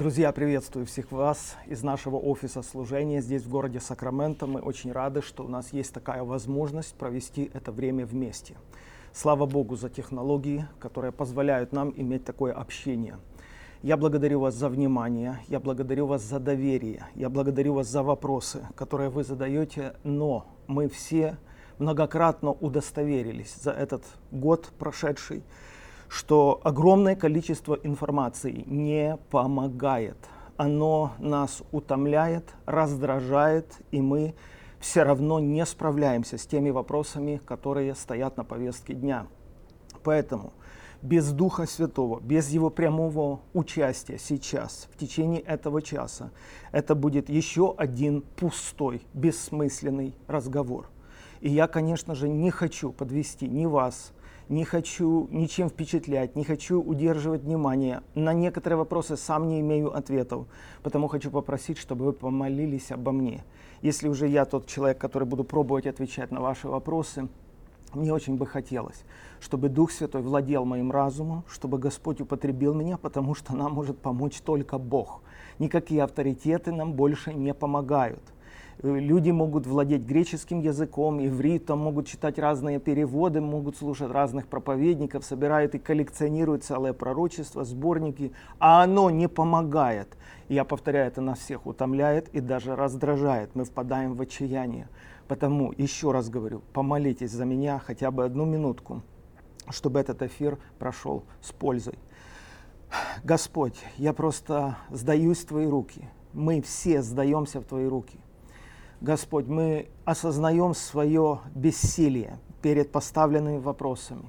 Друзья, приветствую всех вас из нашего офиса служения здесь, в городе Сакраменто. Мы очень рады, что у нас есть такая возможность провести это время вместе. Слава Богу за технологии, которые позволяют нам иметь такое общение. Я благодарю вас за внимание, я благодарю вас за доверие, я благодарю вас за вопросы, которые вы задаете, но мы все многократно удостоверились за этот год прошедший, что огромное количество информации не помогает. Оно нас утомляет, раздражает, и мы все равно не справляемся с теми вопросами, которые стоят на повестке дня. Поэтому без Духа Святого, без Его прямого участия сейчас, в течение этого часа, это будет еще один пустой, бессмысленный разговор. И я, конечно же, не хочу подвести ни вас, не хочу ничем впечатлять, не хочу удерживать внимание. На некоторые вопросы сам не имею ответов, потому хочу попросить, чтобы вы помолились обо мне. Если уже я тот человек, который буду пробовать отвечать на ваши вопросы, мне очень бы хотелось, чтобы Дух Святой владел моим разумом, чтобы Господь употребил меня, потому что нам может помочь только Бог. Никакие авторитеты нам больше не помогают – Люди могут владеть греческим языком, ивритом, могут читать разные переводы, могут слушать разных проповедников, собирают и коллекционируют целое пророчество, сборники, а оно не помогает. Я повторяю, это нас всех утомляет и даже раздражает. Мы впадаем в отчаяние. Потому, еще раз говорю, помолитесь за меня хотя бы одну минутку, чтобы этот эфир прошел с пользой. Господь, я просто сдаюсь в Твои руки. Мы все сдаемся в Твои руки. Господь, мы осознаем свое бессилие перед поставленными вопросами.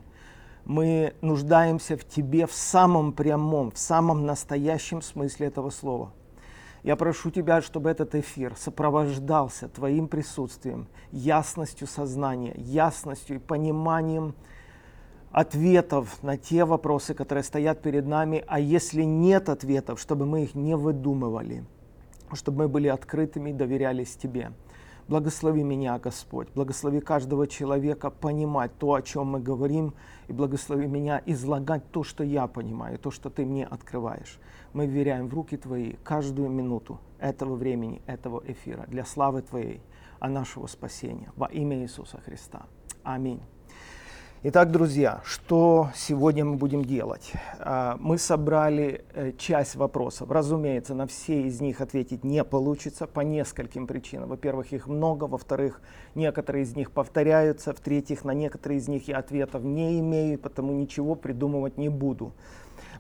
Мы нуждаемся в Тебе в самом прямом, в самом настоящем смысле этого слова. Я прошу Тебя, чтобы этот эфир сопровождался Твоим присутствием, ясностью сознания, ясностью и пониманием ответов на те вопросы, которые стоят перед нами, а если нет ответов, чтобы мы их не выдумывали – чтобы мы были открытыми и доверялись Тебе. Благослови меня, Господь, благослови каждого человека понимать то, о чем мы говорим, и благослови меня излагать то, что я понимаю, то, что Ты мне открываешь. Мы веряем в руки Твои каждую минуту этого времени, этого эфира для славы Твоей, а нашего спасения. Во имя Иисуса Христа. Аминь. Итак, друзья, что сегодня мы будем делать? А, мы собрали э, часть вопросов. Разумеется, на все из них ответить не получится по нескольким причинам. Во-первых, их много. Во-вторых, некоторые из них повторяются. В-третьих, на некоторые из них я ответов не имею, потому ничего придумывать не буду.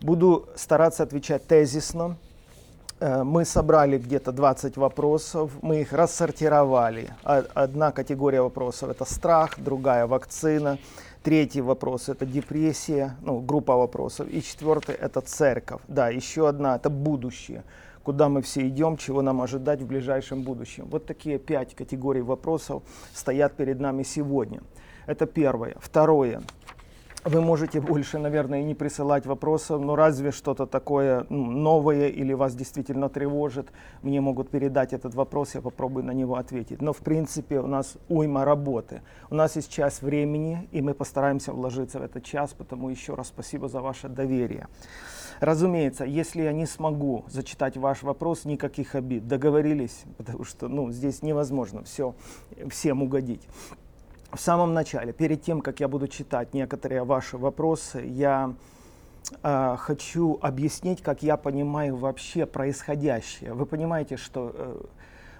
Буду стараться отвечать тезисно. Э, мы собрали где-то 20 вопросов, мы их рассортировали. Одна категория вопросов – это страх, другая – вакцина, Третий вопрос – это депрессия, ну, группа вопросов. И четвертый – это церковь. Да, еще одна – это будущее. Куда мы все идем, чего нам ожидать в ближайшем будущем. Вот такие пять категорий вопросов стоят перед нами сегодня. Это первое. Второе вы можете больше, наверное, не присылать вопросов, но разве что-то такое новое или вас действительно тревожит, мне могут передать этот вопрос, я попробую на него ответить. Но в принципе у нас уйма работы. У нас есть час времени, и мы постараемся вложиться в этот час, потому еще раз спасибо за ваше доверие. Разумеется, если я не смогу зачитать ваш вопрос, никаких обид. Договорились, потому что ну, здесь невозможно все, всем угодить в самом начале, перед тем, как я буду читать некоторые ваши вопросы, я э, хочу объяснить, как я понимаю вообще происходящее. Вы понимаете, что, э,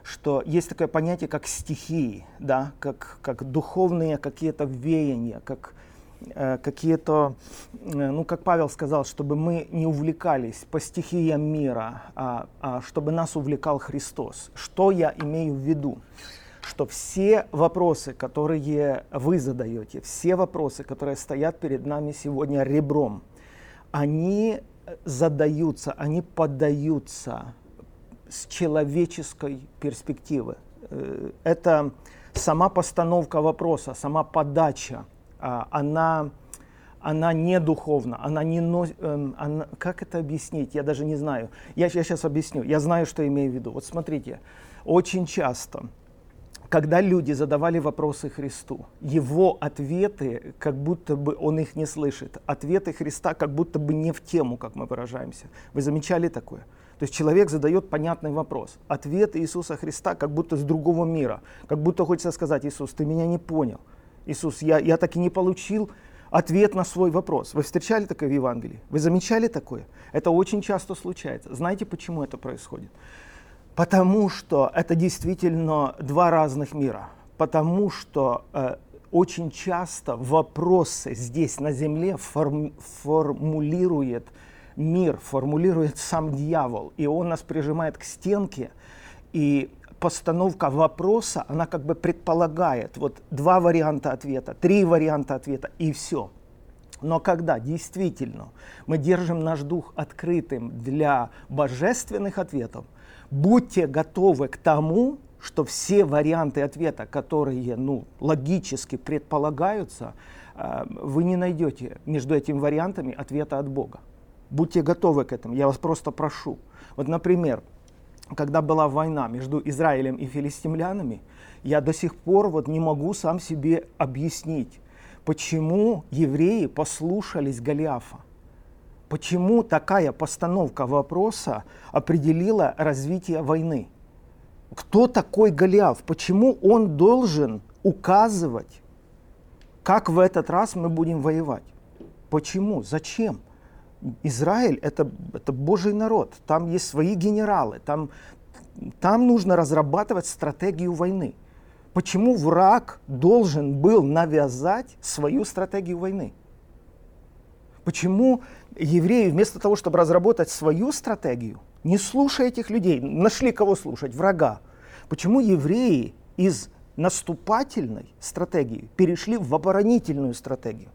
что есть такое понятие, как стихии, да, как, как духовные какие-то веяния, как э, какие-то, э, ну, как Павел сказал, чтобы мы не увлекались по стихиям мира, а, а чтобы нас увлекал Христос. Что я имею в виду? Что все вопросы, которые вы задаете, все вопросы, которые стоят перед нами сегодня ребром, они задаются, они поддаются с человеческой перспективы. Э, это сама постановка вопроса, сама подача, а, она, она не духовна, она не носит, эм, она, как это объяснить, я даже не знаю. Я, я сейчас объясню, я знаю, что имею в виду. Вот смотрите, очень часто когда люди задавали вопросы Христу, его ответы, как будто бы он их не слышит. Ответы Христа как будто бы не в тему, как мы выражаемся. Вы замечали такое? То есть человек задает понятный вопрос. Ответ Иисуса Христа как будто с другого мира. Как будто хочется сказать, Иисус, ты меня не понял. Иисус, я, я так и не получил ответ на свой вопрос. Вы встречали такое в Евангелии? Вы замечали такое? Это очень часто случается. Знаете, почему это происходит? Потому что это действительно два разных мира. Потому что э, очень часто вопросы здесь на земле форм, формулирует мир, формулирует сам дьявол. И он нас прижимает к стенке. И постановка вопроса, она как бы предполагает вот два варианта ответа, три варианта ответа и все. Но когда действительно мы держим наш дух открытым для божественных ответов, будьте готовы к тому, что все варианты ответа, которые ну, логически предполагаются, э, вы не найдете между этими вариантами ответа от Бога. Будьте готовы к этому, я вас просто прошу. Вот, например, когда была война между Израилем и филистимлянами, я до сих пор вот не могу сам себе объяснить, почему евреи послушались Голиафа. Почему такая постановка вопроса определила развитие войны? Кто такой Голиаф? Почему он должен указывать, как в этот раз мы будем воевать? Почему? Зачем? Израиль это, это Божий народ, там есть свои генералы, там, там нужно разрабатывать стратегию войны. Почему враг должен был навязать свою стратегию войны? Почему евреи вместо того, чтобы разработать свою стратегию, не слушая этих людей, нашли кого слушать, врага, почему евреи из наступательной стратегии перешли в оборонительную стратегию?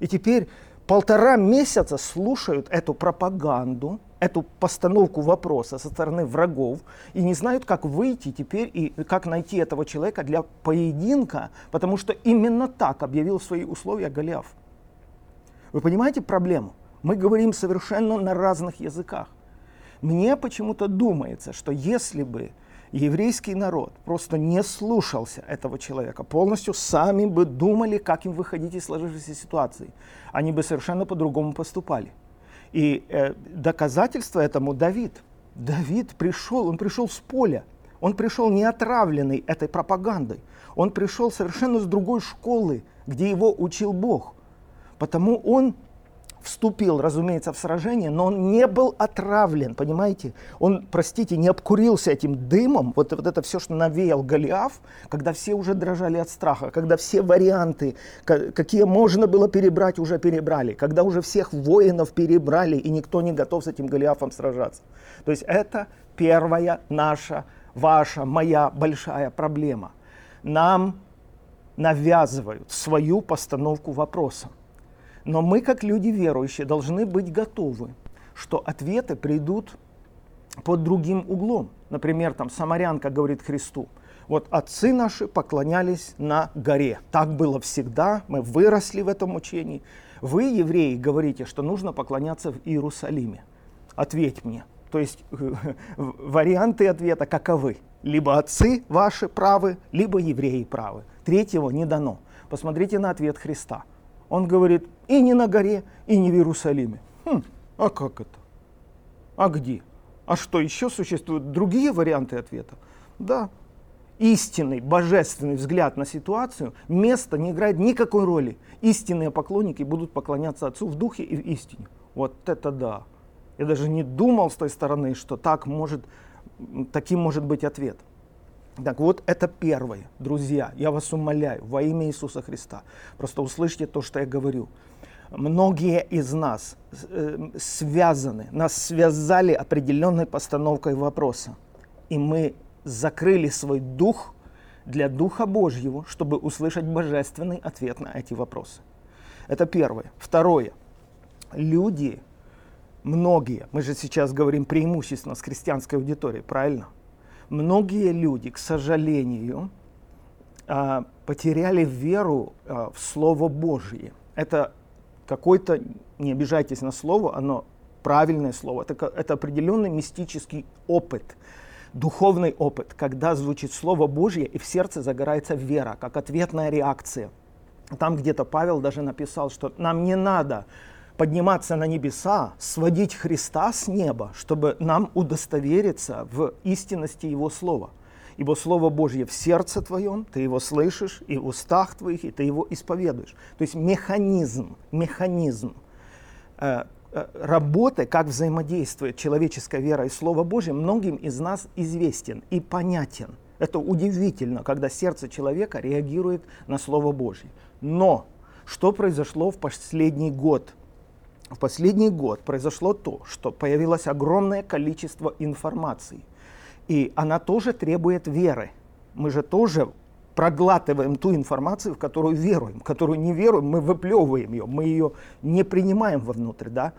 И теперь полтора месяца слушают эту пропаганду, эту постановку вопроса со стороны врагов и не знают, как выйти теперь и как найти этого человека для поединка, потому что именно так объявил свои условия Голиаф. Вы понимаете проблему? Мы говорим совершенно на разных языках. Мне почему-то думается, что если бы еврейский народ просто не слушался этого человека, полностью сами бы думали, как им выходить из сложившейся ситуации, они бы совершенно по-другому поступали. И э, доказательство этому Давид. Давид пришел, он пришел с поля, он пришел не отравленный этой пропагандой, он пришел совершенно с другой школы, где его учил Бог. Потому он вступил, разумеется, в сражение, но он не был отравлен, понимаете? Он, простите, не обкурился этим дымом, вот, вот это все, что навеял Голиаф, когда все уже дрожали от страха, когда все варианты, какие можно было перебрать, уже перебрали, когда уже всех воинов перебрали, и никто не готов с этим Голиафом сражаться. То есть это первая наша, ваша, моя большая проблема. Нам навязывают свою постановку вопроса. Но мы, как люди верующие, должны быть готовы, что ответы придут под другим углом. Например, там Самарянка говорит Христу, вот отцы наши поклонялись на горе. Так было всегда, мы выросли в этом учении. Вы, евреи, говорите, что нужно поклоняться в Иерусалиме. Ответь мне. То есть варианты ответа каковы? Либо отцы ваши правы, либо евреи правы. Третьего не дано. Посмотрите на ответ Христа. Он говорит, и не на горе, и не в Иерусалиме. Хм, а как это? А где? А что, еще существуют другие варианты ответа? Да. Истинный, божественный взгляд на ситуацию, место не играет никакой роли. Истинные поклонники будут поклоняться Отцу в духе и в истине. Вот это да. Я даже не думал с той стороны, что так может, таким может быть ответ. Так вот, это первое, друзья, я вас умоляю, во имя Иисуса Христа, просто услышьте то, что я говорю. Многие из нас э, связаны, нас связали определенной постановкой вопроса, и мы закрыли свой дух для Духа Божьего, чтобы услышать божественный ответ на эти вопросы. Это первое. Второе. Люди, многие, мы же сейчас говорим преимущественно с христианской аудиторией, правильно? многие люди, к сожалению, а, потеряли веру а, в Слово Божье. Это какой-то, не обижайтесь на слово, оно правильное слово, это, это определенный мистический опыт, духовный опыт, когда звучит Слово Божье и в сердце загорается вера, как ответная реакция. Там где-то Павел даже написал, что нам не надо подниматься на небеса, сводить Христа с неба, чтобы нам удостовериться в истинности Его Слова. Ибо Слово Божье в сердце твоем, ты его слышишь, и в устах твоих, и ты его исповедуешь. То есть механизм, механизм э, э, работы, как взаимодействует человеческая вера и Слово Божье, многим из нас известен и понятен. Это удивительно, когда сердце человека реагирует на Слово Божье. Но что произошло в последний год? В последний год произошло то, что появилось огромное количество информации. И она тоже требует веры. Мы же тоже проглатываем ту информацию, в которую веруем. В которую не веруем, мы выплевываем ее, мы ее не принимаем вовнутрь. Да?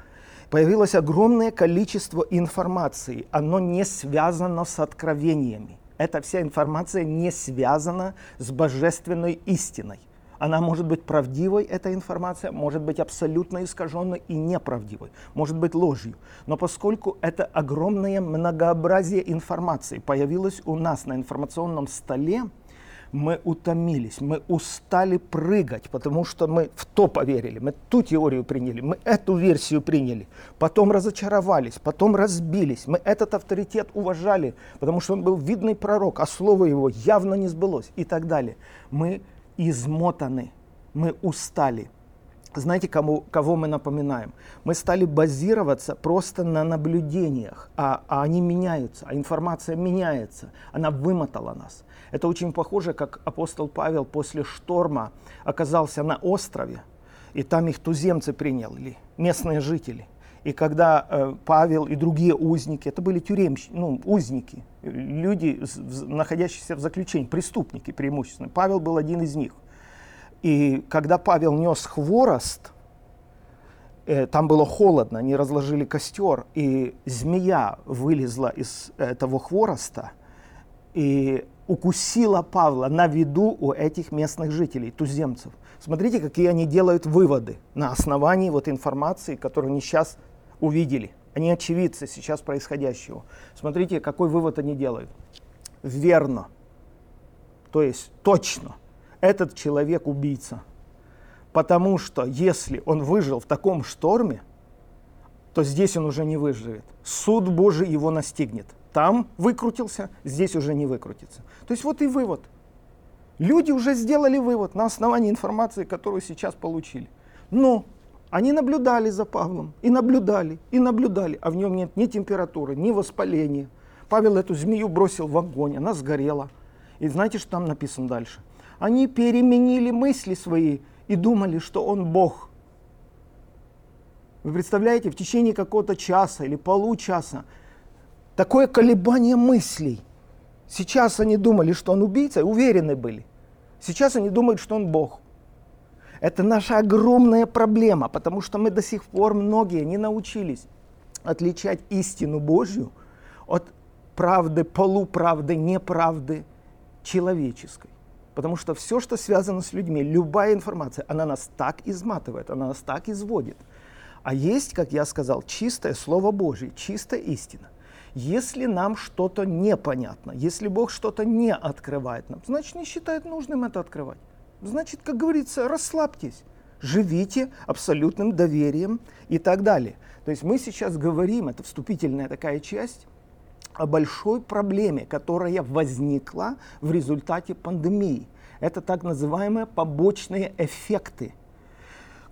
Появилось огромное количество информации. Оно не связано с откровениями. Эта вся информация не связана с божественной истиной. Она может быть правдивой, эта информация, может быть абсолютно искаженной и неправдивой, может быть ложью. Но поскольку это огромное многообразие информации появилось у нас на информационном столе, мы утомились, мы устали прыгать, потому что мы в то поверили, мы ту теорию приняли, мы эту версию приняли, потом разочаровались, потом разбились, мы этот авторитет уважали, потому что он был видный пророк, а слово его явно не сбылось и так далее. Мы измотаны, мы устали. Знаете, кому, кого мы напоминаем? Мы стали базироваться просто на наблюдениях, а, а они меняются, а информация меняется, она вымотала нас. Это очень похоже, как апостол Павел после шторма оказался на острове, и там их туземцы приняли, местные жители. И когда э, Павел и другие узники, это были тюремщики, ну, узники, люди, находящиеся в заключении, преступники преимущественно. Павел был один из них. И когда Павел нес хворост, э, там было холодно, они разложили костер, и змея вылезла из этого хвороста и укусила Павла на виду у этих местных жителей, туземцев. Смотрите, какие они делают выводы на основании вот информации, которую они сейчас увидели. Они очевидцы сейчас происходящего. Смотрите, какой вывод они делают. Верно. То есть точно. Этот человек убийца. Потому что если он выжил в таком шторме, то здесь он уже не выживет. Суд Божий его настигнет. Там выкрутился, здесь уже не выкрутится. То есть вот и вывод. Люди уже сделали вывод на основании информации, которую сейчас получили. Но они наблюдали за Павлом, и наблюдали, и наблюдали, а в нем нет ни температуры, ни воспаления. Павел эту змею бросил в огонь, она сгорела. И знаете, что там написано дальше? Они переменили мысли свои и думали, что он Бог. Вы представляете, в течение какого-то часа или получаса такое колебание мыслей. Сейчас они думали, что он убийца, уверены были. Сейчас они думают, что он Бог. Это наша огромная проблема, потому что мы до сих пор многие не научились отличать истину Божью от правды, полуправды, неправды человеческой. Потому что все, что связано с людьми, любая информация, она нас так изматывает, она нас так изводит. А есть, как я сказал, чистое Слово Божье, чистая истина. Если нам что-то непонятно, если Бог что-то не открывает нам, значит не считает нужным это открывать. Значит, как говорится, расслабьтесь, живите абсолютным доверием и так далее. То есть мы сейчас говорим, это вступительная такая часть, о большой проблеме, которая возникла в результате пандемии. Это так называемые побочные эффекты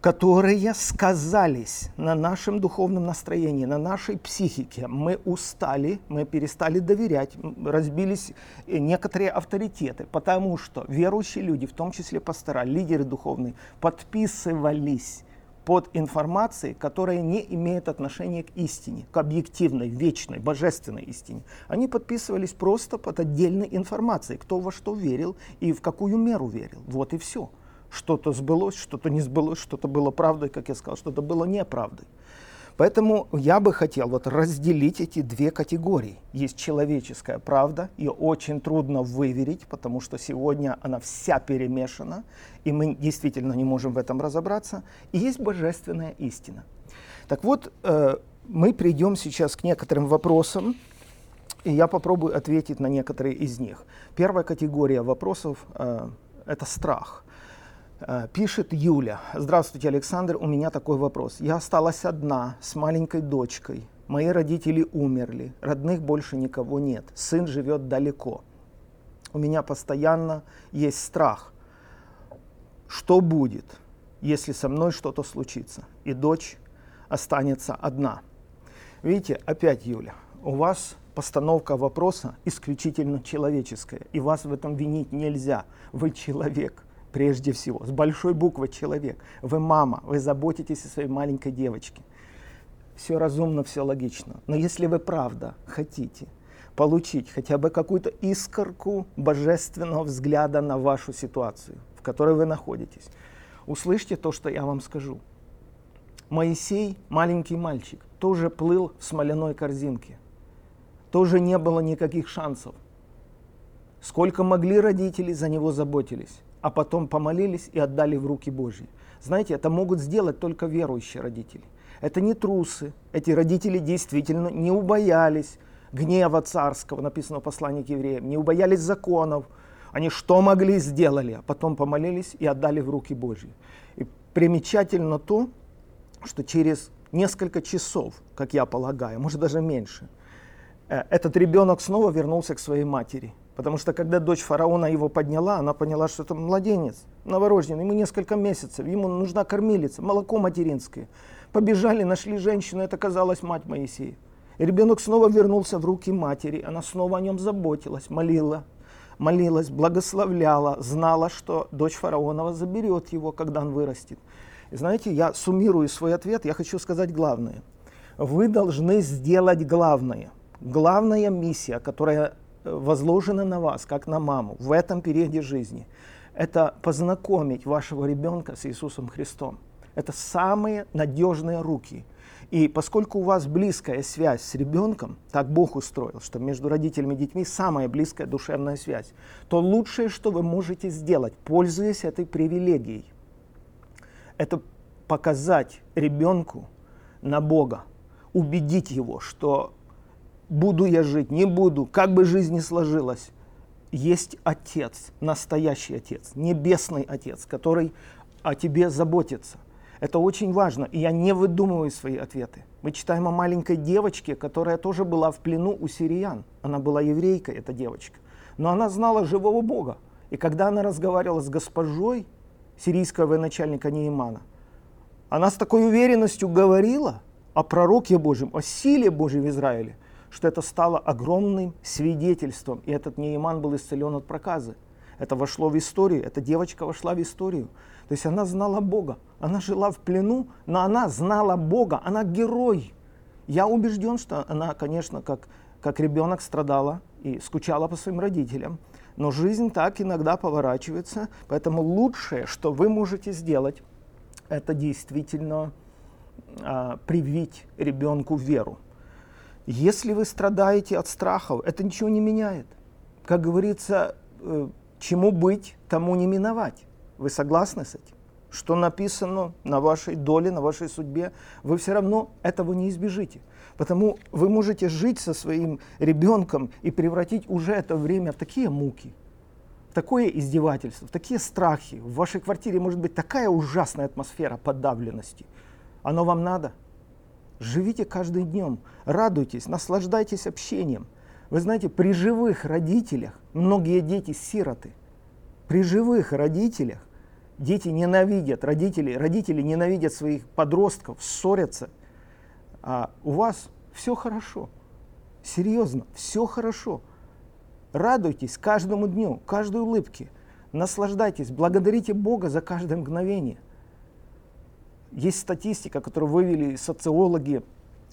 которые сказались на нашем духовном настроении, на нашей психике. Мы устали, мы перестали доверять, разбились э, некоторые авторитеты, потому что верующие люди, в том числе пастора, лидеры духовные, подписывались под информацией, которая не имеет отношения к истине, к объективной, вечной, божественной истине. Они подписывались просто под отдельной информацией, кто во что верил и в какую меру верил. Вот и все что-то сбылось, что-то не сбылось, что-то было правдой, как я сказал, что-то было неправдой. Поэтому я бы хотел вот разделить эти две категории. Есть человеческая правда, ее очень трудно выверить, потому что сегодня она вся перемешана, и мы действительно не можем в этом разобраться. И есть божественная истина. Так вот, э, мы придем сейчас к некоторым вопросам, и я попробую ответить на некоторые из них. Первая категория вопросов э, – это страх. Э, пишет Юля. Здравствуйте, Александр. У меня такой вопрос. Я осталась одна с маленькой дочкой. Мои родители умерли. Родных больше никого нет. Сын живет далеко. У меня постоянно есть страх. Что будет, если со мной что-то случится, и дочь останется одна? Видите, опять, Юля, у вас постановка вопроса исключительно человеческая, и вас в этом винить нельзя. Вы человек прежде всего, с большой буквы человек. Вы мама, вы заботитесь о своей маленькой девочке. Все разумно, все логично. Но если вы правда хотите получить хотя бы какую-то искорку божественного взгляда на вашу ситуацию, в которой вы находитесь, услышьте то, что я вам скажу. Моисей, маленький мальчик, тоже плыл в смоляной корзинке. Тоже не было никаких шансов. Сколько могли родители за него заботились а потом помолились и отдали в руки Божьи. Знаете, это могут сделать только верующие родители. Это не трусы. Эти родители действительно не убоялись гнева царского, написано в к евреям, не убоялись законов. Они что могли, сделали, а потом помолились и отдали в руки Божьи. И примечательно то, что через несколько часов, как я полагаю, может даже меньше, э, этот ребенок снова вернулся к своей матери – Потому что когда дочь фараона его подняла, она поняла, что это младенец, новорожденный, ему несколько месяцев, ему нужна кормилица, молоко материнское. Побежали, нашли женщину, это оказалась мать Моисея. И ребенок снова вернулся в руки матери, она снова о нем заботилась, молила, молилась, благословляла, знала, что дочь фараонова заберет его, когда он вырастет. И знаете, я суммирую свой ответ, я хочу сказать главное. Вы должны сделать главное. Главная миссия, которая возложено на вас, как на маму, в этом периоде жизни, это познакомить вашего ребенка с Иисусом Христом. Это самые надежные руки. И поскольку у вас близкая связь с ребенком, так Бог устроил, что между родителями и детьми самая близкая душевная связь, то лучшее, что вы можете сделать, пользуясь этой привилегией, это показать ребенку на Бога, убедить его, что буду я жить, не буду, как бы жизнь ни сложилась, есть Отец, настоящий Отец, небесный Отец, который о тебе заботится. Это очень важно, и я не выдумываю свои ответы. Мы читаем о маленькой девочке, которая тоже была в плену у сириян. Она была еврейкой, эта девочка. Но она знала живого Бога. И когда она разговаривала с госпожой сирийского военачальника Неймана, она с такой уверенностью говорила о пророке Божьем, о силе Божьей в Израиле – что это стало огромным свидетельством, и этот Нейман был исцелен от проказы. Это вошло в историю, эта девочка вошла в историю. То есть она знала Бога, она жила в плену, но она знала Бога, она герой. Я убежден, что она, конечно, как, как ребенок страдала и скучала по своим родителям, но жизнь так иногда поворачивается, поэтому лучшее, что вы можете сделать, это действительно а, привить ребенку веру. Если вы страдаете от страхов, это ничего не меняет. Как говорится, э, чему быть, тому не миновать. Вы согласны с этим? Что написано на вашей доле, на вашей судьбе, вы все равно этого не избежите. Потому вы можете жить со своим ребенком и превратить уже это время в такие муки, в такое издевательство, в такие страхи. В вашей квартире может быть такая ужасная атмосфера подавленности. Оно вам надо – Живите каждым днем, радуйтесь, наслаждайтесь общением. Вы знаете, при живых родителях многие дети сироты. При живых родителях дети ненавидят родителей, родители ненавидят своих подростков, ссорятся. А у вас все хорошо. Серьезно, все хорошо. Радуйтесь каждому дню, каждой улыбке. Наслаждайтесь, благодарите Бога за каждое мгновение. Есть статистика, которую вывели социологи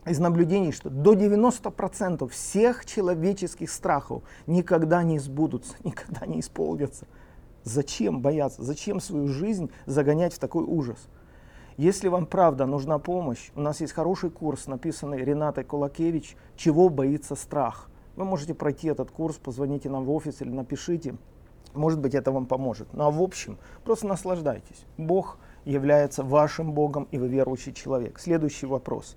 из наблюдений, что до 90% всех человеческих страхов никогда не сбудутся, никогда не исполнятся. Зачем бояться? Зачем свою жизнь загонять в такой ужас? Если вам правда нужна помощь, у нас есть хороший курс, написанный Ренатой Кулакевич «Чего боится страх?». Вы можете пройти этот курс, позвоните нам в офис или напишите. Может быть, это вам поможет. Ну а в общем, просто наслаждайтесь. Бог является вашим Богом, и вы верующий человек. Следующий вопрос.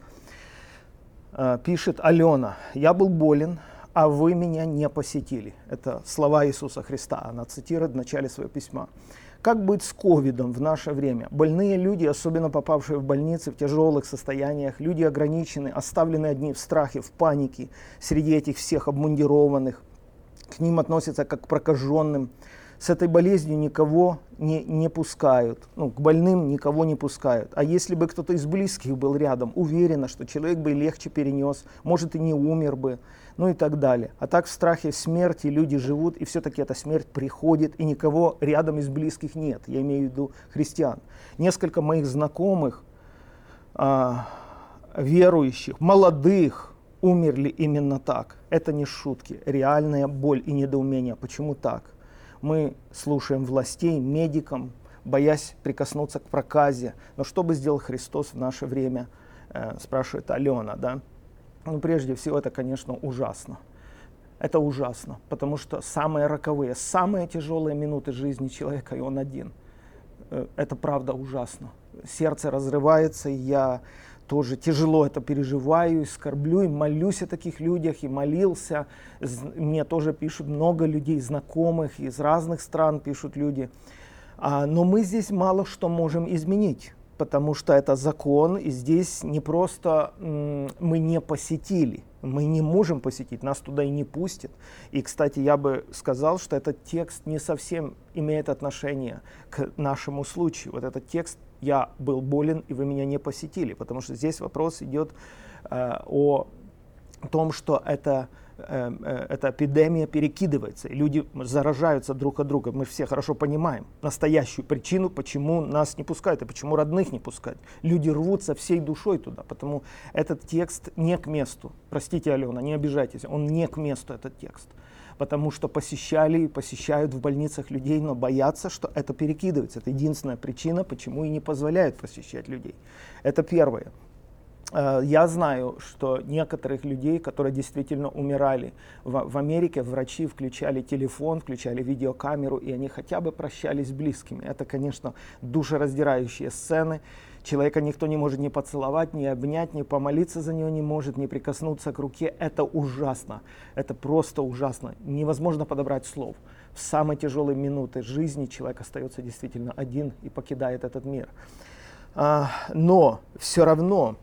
А, пишет Алена, я был болен, а вы меня не посетили. Это слова Иисуса Христа, она цитирует в начале своего письма. Как быть с ковидом в наше время? Больные люди, особенно попавшие в больницы в тяжелых состояниях, люди ограничены, оставлены одни в страхе, в панике среди этих всех обмундированных. К ним относятся как к прокаженным. С этой болезнью никого не, не пускают, ну, к больным никого не пускают. А если бы кто-то из близких был рядом, уверена, что человек бы легче перенес, может и не умер бы ну и так далее. А так в страхе смерти люди живут, и все-таки эта смерть приходит, и никого рядом из близких нет. Я имею в виду христиан. Несколько моих знакомых, а, верующих, молодых, умерли именно так. Это не шутки, реальная боль и недоумение. Почему так? Мы слушаем властей, медикам, боясь прикоснуться к проказе. Но что бы сделал Христос в наше время, э, спрашивает Алена, да? Ну, прежде всего, это, конечно, ужасно. Это ужасно, потому что самые роковые, самые тяжелые минуты жизни человека, и он один. Э, это правда ужасно. Сердце разрывается, и я тоже тяжело это переживаю, и скорблю, и молюсь о таких людях, и молился. Мне тоже пишут много людей, знакомых, из разных стран пишут люди. А, но мы здесь мало что можем изменить потому что это закон, и здесь не просто мы не посетили, мы не можем посетить, нас туда и не пустят. И, кстати, я бы сказал, что этот текст не совсем имеет отношение к нашему случаю. Вот этот текст «я был болен, и вы меня не посетили», потому что здесь вопрос идет э, о том, что это Э, э, эта эпидемия перекидывается, и люди заражаются друг от друга. Мы все хорошо понимаем настоящую причину, почему нас не пускают и почему родных не пускают. Люди рвутся всей душой туда, потому этот текст не к месту. Простите, Алена, не обижайтесь, он не к месту, этот текст. Потому что посещали и посещают в больницах людей, но боятся, что это перекидывается. Это единственная причина, почему и не позволяют посещать людей. Это первое. Э, я знаю, что некоторых людей, которые действительно умирали в, в Америке, врачи включали телефон, включали видеокамеру, и они хотя бы прощались с близкими. Это, конечно, душераздирающие сцены. Человека никто не может ни поцеловать, ни обнять, ни помолиться за него не может, ни прикоснуться к руке. Это ужасно. Это просто ужасно. Невозможно подобрать слов. В самые тяжелые минуты жизни человек остается действительно один и покидает этот мир. А, но все равно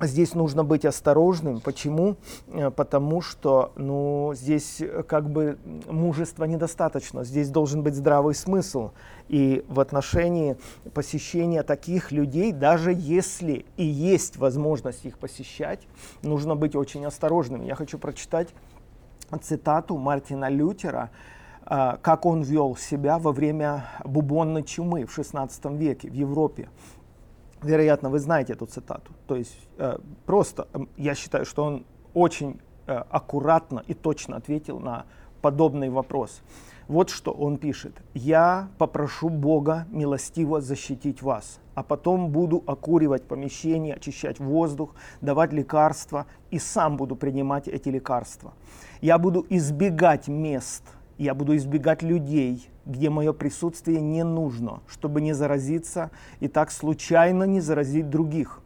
Здесь нужно быть осторожным. Почему? Э, потому что ну, здесь э, как бы мужества недостаточно. Здесь должен быть здравый смысл. И в отношении посещения таких людей, даже если и есть возможность их посещать, нужно быть очень осторожным. Я хочу прочитать цитату Мартина Лютера, э, как он вел себя во время бубонной чумы в XVI веке в Европе. Вероятно, вы знаете эту цитату. То есть э, просто э, я считаю, что он очень э, аккуратно и точно ответил на подобный вопрос. Вот что он пишет. «Я попрошу Бога милостиво защитить вас, а потом буду окуривать помещение, очищать воздух, давать лекарства и сам буду принимать эти лекарства. Я буду избегать мест, я буду избегать людей, где мое присутствие не нужно, чтобы не заразиться и так случайно не заразить других,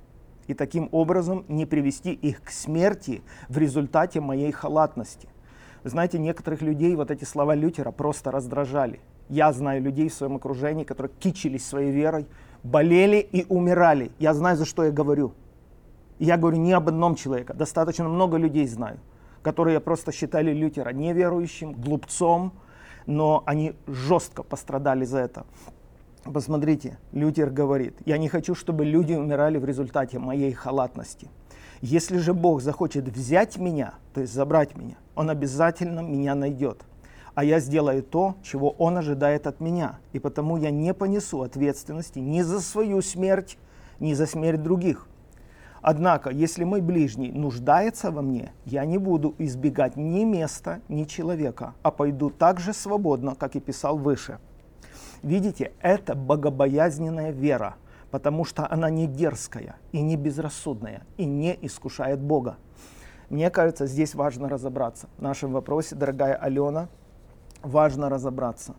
и таким образом не привести их к смерти в результате моей халатности. Знаете, некоторых людей вот эти слова Лютера просто раздражали. Я знаю людей в своем окружении, которые кичились своей верой, болели и умирали. Я знаю, за что я говорю. я говорю не об одном человеке, достаточно много людей знаю, которые просто считали Лютера неверующим, глупцом, но они жестко пострадали за это. Посмотрите, Лютер говорит, я не хочу, чтобы люди умирали в результате моей халатности. Если же Бог захочет взять меня, то есть забрать меня, Он обязательно меня найдет. А я сделаю то, чего Он ожидает от меня. И потому я не понесу ответственности ни за свою смерть, ни за смерть других. Однако, если мой ближний нуждается во мне, я не буду избегать ни места, ни человека, а пойду так же свободно, как и писал выше. Видите, это богобоязненная вера, потому что она не дерзкая и не безрассудная, и не искушает Бога. Мне кажется, здесь важно разобраться. В нашем вопросе, дорогая Алена, важно разобраться.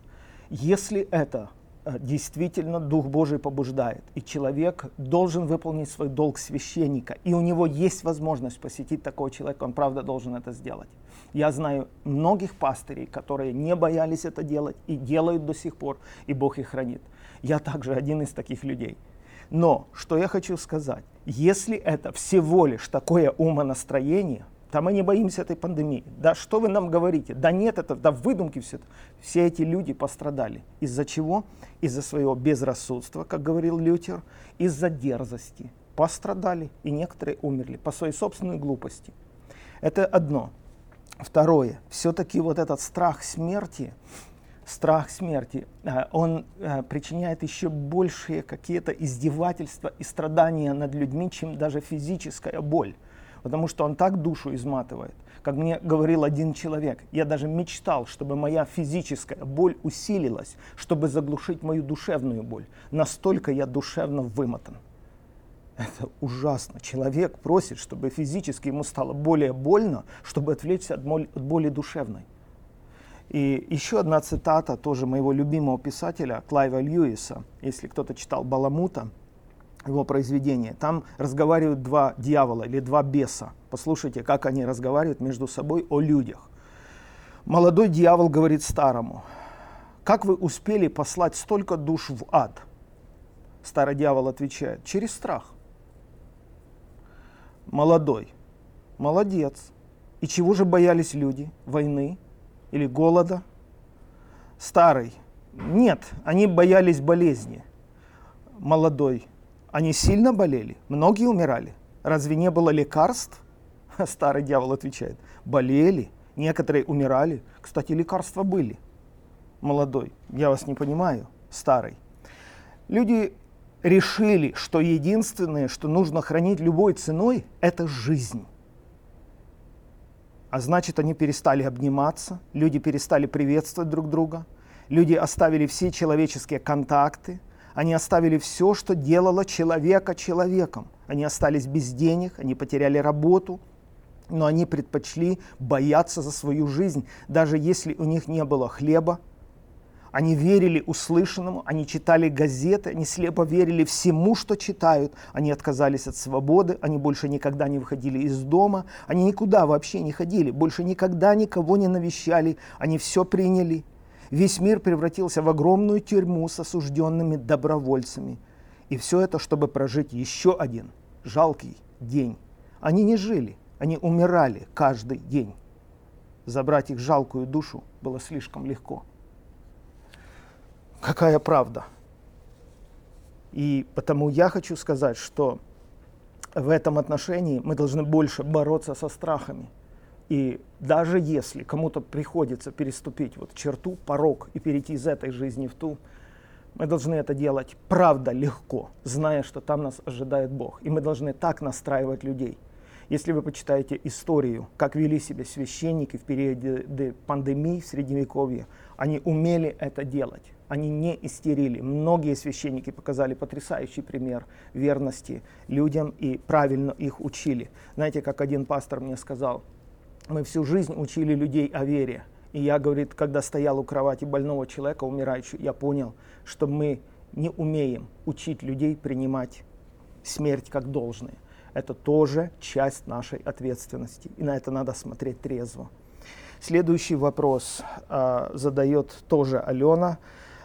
Если это действительно Дух Божий побуждает, и человек должен выполнить свой долг священника, и у него есть возможность посетить такого человека, он правда должен это сделать. Я знаю многих пастырей, которые не боялись это делать и делают до сих пор, и Бог их хранит. Я также один из таких людей. Но что я хочу сказать, если это всего лишь такое умонастроение, да мы не боимся этой пандемии. Да что вы нам говорите? Да нет, это да выдумки все это. Все эти люди пострадали. Из-за чего? Из-за своего безрассудства, как говорил Лютер, из-за дерзости. Пострадали, и некоторые умерли по своей собственной глупости. Это одно. Второе. Все-таки вот этот страх смерти, страх смерти, э, он э, причиняет еще большие какие-то издевательства и страдания над людьми, чем даже физическая боль потому что он так душу изматывает. Как мне говорил один человек, я даже мечтал, чтобы моя физическая боль усилилась, чтобы заглушить мою душевную боль. Настолько я душевно вымотан. Это ужасно. Человек просит, чтобы физически ему стало более больно, чтобы отвлечься от боли, от боли душевной. И еще одна цитата тоже моего любимого писателя Клайва Льюиса. Если кто-то читал Баламута, его произведение. Там разговаривают два дьявола или два беса. Послушайте, как они разговаривают между собой о людях. Молодой дьявол говорит старому, как вы успели послать столько душ в ад? Старый дьявол отвечает, через страх. Молодой, молодец. И чего же боялись люди? Войны или голода? Старый, нет, они боялись болезни. Молодой, они сильно болели, многие умирали. Разве не было лекарств? Старый дьявол отвечает, болели, некоторые умирали. Кстати, лекарства были. Молодой, я вас не понимаю, старый. Люди решили, что единственное, что нужно хранить любой ценой, это жизнь. А значит, они перестали обниматься, люди перестали приветствовать друг друга, люди оставили все человеческие контакты, они оставили все, что делало человека человеком. Они остались без денег, они потеряли работу, но они предпочли бояться за свою жизнь, даже если у них не было хлеба. Они верили услышанному, они читали газеты, они слепо верили всему, что читают. Они отказались от свободы, они больше никогда не выходили из дома, они никуда вообще не ходили, больше никогда никого не навещали, они все приняли – Весь мир превратился в огромную тюрьму с осужденными добровольцами. И все это, чтобы прожить еще один жалкий день. Они не жили, они умирали каждый день. Забрать их жалкую душу было слишком легко. Какая правда? И потому я хочу сказать, что в этом отношении мы должны больше бороться со страхами – и даже если кому-то приходится переступить вот черту, порог и перейти из этой жизни в ту, мы должны это делать правда легко, зная, что там нас ожидает Бог. И мы должны так настраивать людей. Если вы почитаете историю, как вели себя священники в периоде пандемии в Средневековье, они умели это делать. Они не истерили. Многие священники показали потрясающий пример верности людям и правильно их учили. Знаете, как один пастор мне сказал, мы всю жизнь учили людей о вере. И я, говорит, когда стоял у кровати больного человека, умирающего, я понял, что мы не умеем учить людей принимать смерть как должное. Это тоже часть нашей ответственности, и на это надо смотреть трезво. Следующий вопрос э, задает тоже Алена.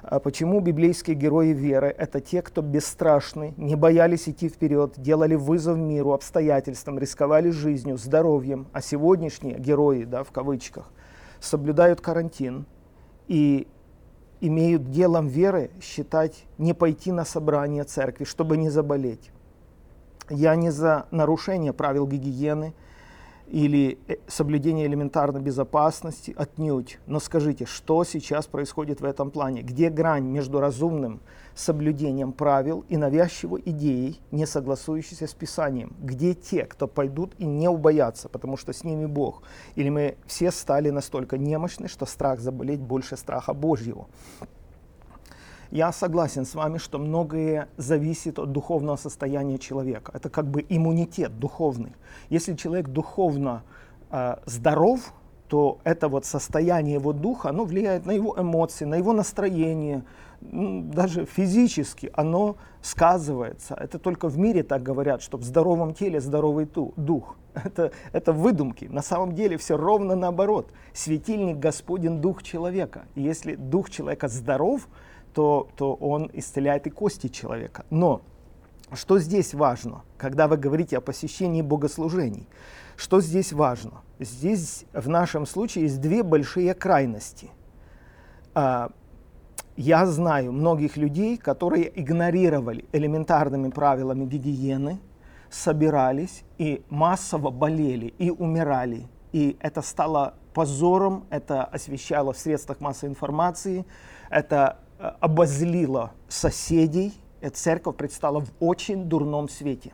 А почему библейские герои веры – это те, кто бесстрашны, не боялись идти вперед, делали вызов миру, обстоятельствам, рисковали жизнью, здоровьем, а сегодняшние герои, да, в кавычках, соблюдают карантин и имеют делом веры считать не пойти на собрание церкви, чтобы не заболеть. Я не за нарушение правил гигиены – или э, соблюдение элементарной безопасности отнюдь. Но скажите, что сейчас происходит в этом плане? Где грань между разумным соблюдением правил и навязчивой идеей, не согласующейся с Писанием? Где те, кто пойдут и не убоятся, потому что с ними Бог? Или мы все стали настолько немощны, что страх заболеть больше страха Божьего? Я согласен с вами, что многое зависит от духовного состояния человека. Это как бы иммунитет духовный. Если человек духовно э, здоров, то это вот состояние его духа, оно влияет на его эмоции, на его настроение, даже физически оно сказывается. Это только в мире так говорят, что в здоровом теле здоровый дух. Это, это выдумки. На самом деле все ровно наоборот. Светильник Господен дух человека. И если дух человека здоров, то, то он исцеляет и кости человека. Но что здесь важно, когда вы говорите о посещении богослужений? Что здесь важно? Здесь в нашем случае есть две большие крайности. А, я знаю многих людей, которые игнорировали элементарными правилами гигиены, собирались и массово болели и умирали. И это стало позором, это освещало в средствах массовой информации, это э, обозлило соседей, эта церковь предстала в очень дурном свете.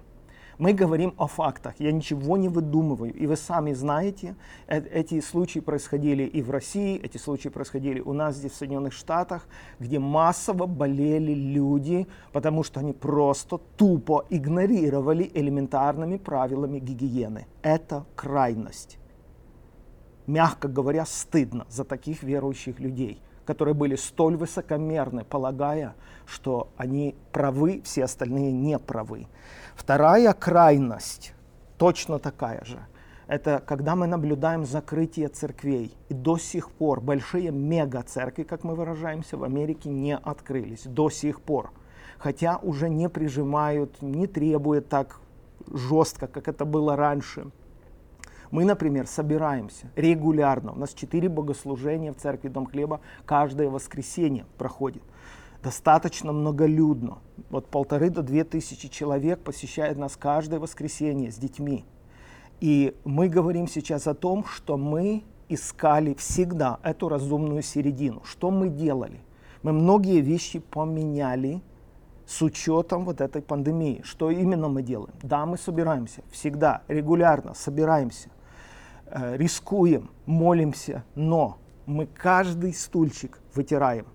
Мы говорим о фактах, я ничего не выдумываю. И вы сами знаете, э эти случаи происходили и в России, эти случаи происходили у нас здесь в Соединенных Штатах, где массово болели люди, потому что они просто тупо игнорировали элементарными правилами гигиены. Это крайность. Мягко говоря, стыдно за таких верующих людей которые были столь высокомерны, полагая, что они правы, все остальные не правы. Вторая крайность, точно такая же, это когда мы наблюдаем закрытие церквей. И до сих пор большие мега-церкви, как мы выражаемся, в Америке не открылись. До сих пор. Хотя уже не прижимают, не требуют так жестко, как это было раньше. Мы, например, собираемся регулярно. У нас четыре богослужения в церкви Дом Хлеба каждое воскресенье проходит достаточно многолюдно. Вот полторы до две тысячи человек посещает нас каждое воскресенье с детьми. И мы говорим сейчас о том, что мы искали всегда эту разумную середину. Что мы делали? Мы многие вещи поменяли с учетом вот этой пандемии. Что именно мы делаем? Да, мы собираемся, всегда, регулярно собираемся, рискуем, молимся, но мы каждый стульчик вытираем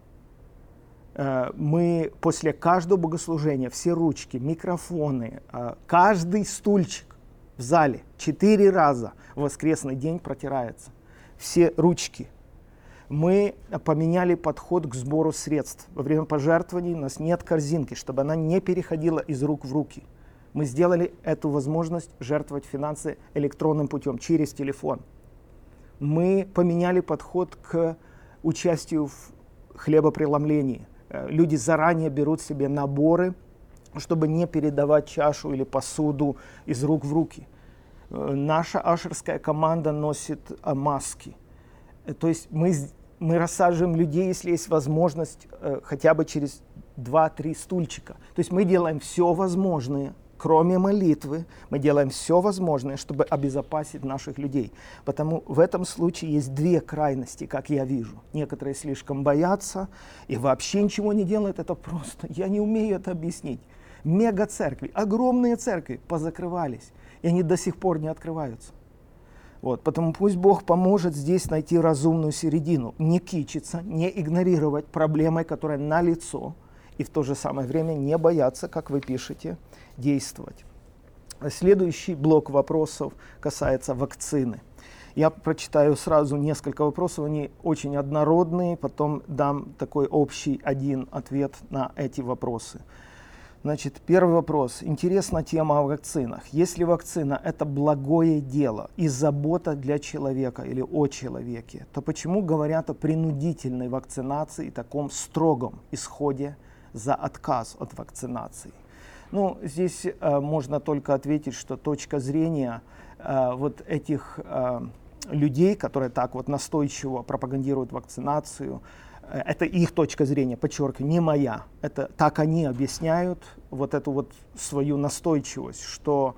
Э, мы после каждого богослужения, все ручки, микрофоны, э, каждый стульчик в зале четыре раза в воскресный день протирается. Все ручки. Мы поменяли подход к сбору средств. Во время пожертвований у нас нет корзинки, чтобы она не переходила из рук в руки. Мы сделали эту возможность жертвовать финансы электронным путем, через телефон. Мы поменяли подход к участию в хлебопреломлении – Э, люди заранее берут себе наборы, чтобы не передавать чашу или посуду из рук в руки. Э, наша ашерская команда носит э, маски. То есть мы, мы рассаживаем людей, если есть возможность, хотя бы через 2-3 стульчика. То есть мы делаем все возможное кроме молитвы, мы делаем все возможное, чтобы обезопасить наших людей. Потому в этом случае есть две крайности, как я вижу. Некоторые слишком боятся и вообще ничего не делают. Это просто, я не умею это объяснить. Мега церкви, огромные церкви позакрывались, и они до сих пор не открываются. Вот, потому пусть Бог поможет здесь найти разумную середину, не кичиться, не игнорировать проблемы, которые налицо, и в то же самое время не бояться, как вы пишете, действовать. Следующий блок вопросов касается вакцины. Я прочитаю сразу несколько вопросов, они очень однородные, потом дам такой общий один ответ на эти вопросы. Значит, первый вопрос. Интересна тема о вакцинах. Если вакцина – это благое дело и забота для человека или о человеке, то почему говорят о принудительной вакцинации и таком строгом исходе за отказ от вакцинации? Ну, здесь э, можно только ответить, что точка зрения э, вот этих э, людей, которые так вот настойчиво пропагандируют вакцинацию, э, это их точка зрения, подчеркиваю, не моя. Это так они объясняют вот эту вот свою настойчивость, что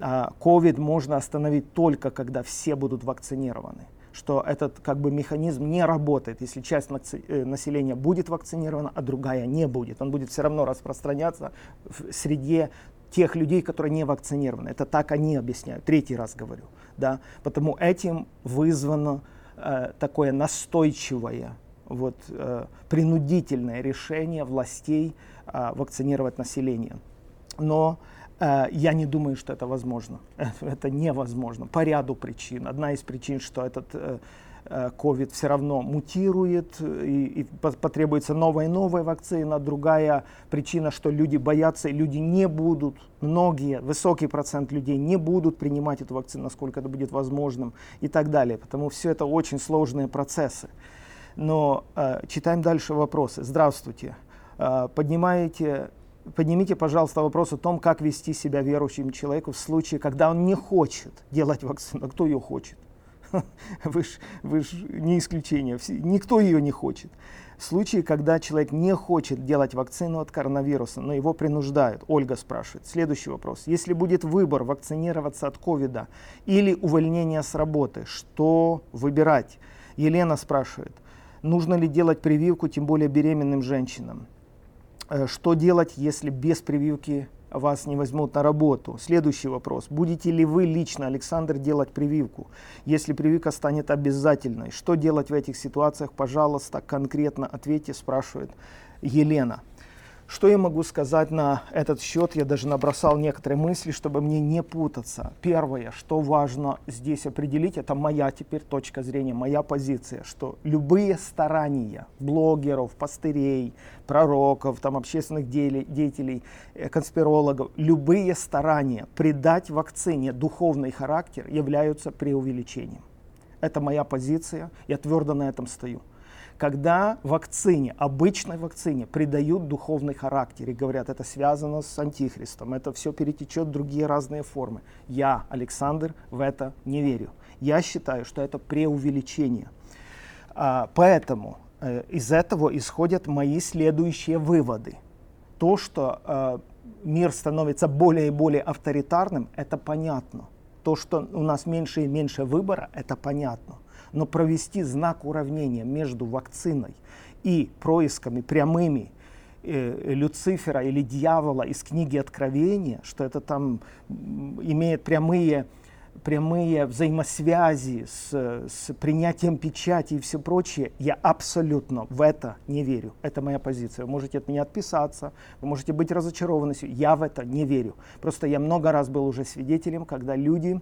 COVID э, можно остановить только когда все будут вакцинированы что этот как бы механизм не работает, если часть э, населения будет вакцинирована, а другая не будет. Он будет все равно распространяться в среде тех людей, которые не вакцинированы. Это так они объясняют. Третий раз говорю. Да? Потому этим вызвано э, такое настойчивое, вот, э, принудительное решение властей э, вакцинировать население. Но я не думаю, что это возможно. Это невозможно по ряду причин. Одна из причин, что этот, э, COVID все равно мутирует, и, и потребуется новая и новая вакцина. Другая причина, что люди боятся, и люди не будут, многие, высокий процент людей не будут принимать эту вакцину, насколько это будет возможным и так далее. Потому все это очень сложные процессы. Но э, читаем дальше вопросы. Здравствуйте. Э, поднимаете поднимите, пожалуйста, вопрос о том, как вести себя верующим человеку в случае, когда он не хочет делать вакцину. А кто ее хочет? Вы же вы ж не исключение, никто ее не хочет. В случае, когда человек не хочет делать вакцину от коронавируса, но его принуждают, Ольга спрашивает. Следующий вопрос. Если будет выбор вакцинироваться от ковида или увольнение с работы, что выбирать? Елена спрашивает. Нужно ли делать прививку, тем более беременным женщинам? Э, что делать, если без прививки вас не возьмут на работу. Следующий вопрос. Будете ли вы лично, Александр, делать прививку? Если прививка станет обязательной, что делать в этих ситуациях? Пожалуйста, конкретно ответьте, спрашивает Елена. Что я могу сказать на этот счет? Я даже набросал некоторые мысли, чтобы мне не путаться. Первое, что важно здесь определить, это моя теперь точка зрения, моя позиция, что любые старания блогеров, пастырей, пророков, там, общественных деятелей, э, конспирологов, любые старания придать вакцине духовный характер являются преувеличением. Это моя позиция, я твердо на этом стою когда вакцине, обычной вакцине, придают духовный характер и говорят, это связано с антихристом, это все перетечет в другие разные формы. Я, Александр, в это не верю. Я считаю, что это преувеличение. А, поэтому э, из этого исходят мои следующие выводы. То, что э, мир становится более и более авторитарным, это понятно. То, что у нас меньше и меньше выбора, это понятно но провести знак уравнения между вакциной и происками прямыми э, Люцифера или дьявола из книги Откровения, что это там имеет прямые, прямые взаимосвязи с, с принятием печати и все прочее, я абсолютно в это не верю. Это моя позиция. Вы можете от меня отписаться, вы можете быть разочарованы. Я в это не верю. Просто я много раз был уже свидетелем, когда люди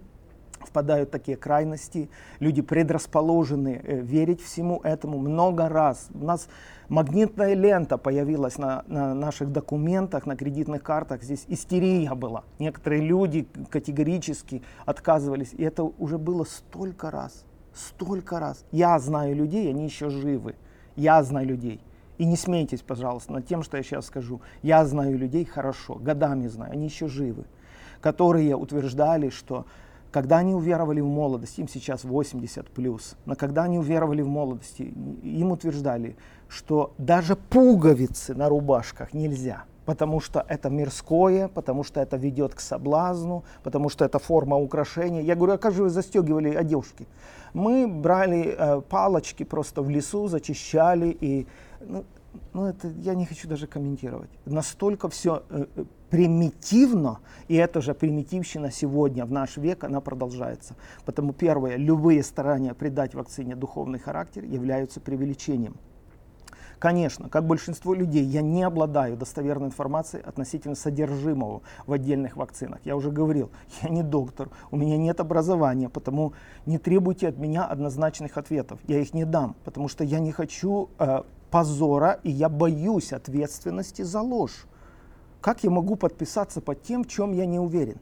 впадают в такие крайности, люди предрасположены э, верить всему этому много раз. У нас магнитная лента появилась на, на наших документах, на кредитных картах, здесь истерия была. Некоторые люди категорически отказывались, и это уже было столько раз, столько раз. Я знаю людей, они еще живы, я знаю людей. И не смейтесь, пожалуйста, над тем, что я сейчас скажу. Я знаю людей хорошо, годами знаю, они еще живы, которые утверждали, что когда они уверовали в молодость, им сейчас 80 плюс, но когда они уверовали в молодости, им утверждали, что даже пуговицы на рубашках нельзя, потому что это мирское, потому что это ведет к соблазну, потому что это форма украшения. Я говорю, а как же вы застегивали одежки? Мы брали э, палочки просто в лесу, зачищали и ну, ну это я не хочу даже комментировать. Настолько все э, э примитивно, и эта же примитивщина сегодня, в наш век, она продолжается. Потому первое, любые старания придать вакцине духовный характер являются преувеличением. Конечно, как большинство людей, я не обладаю достоверной информацией относительно содержимого в отдельных вакцинах. Я уже говорил, я не доктор, у меня нет образования, потому не требуйте от меня однозначных ответов. Я их не дам, потому что я не хочу э, позора и я боюсь ответственности за ложь. Как я могу подписаться под тем, в чем я не уверен?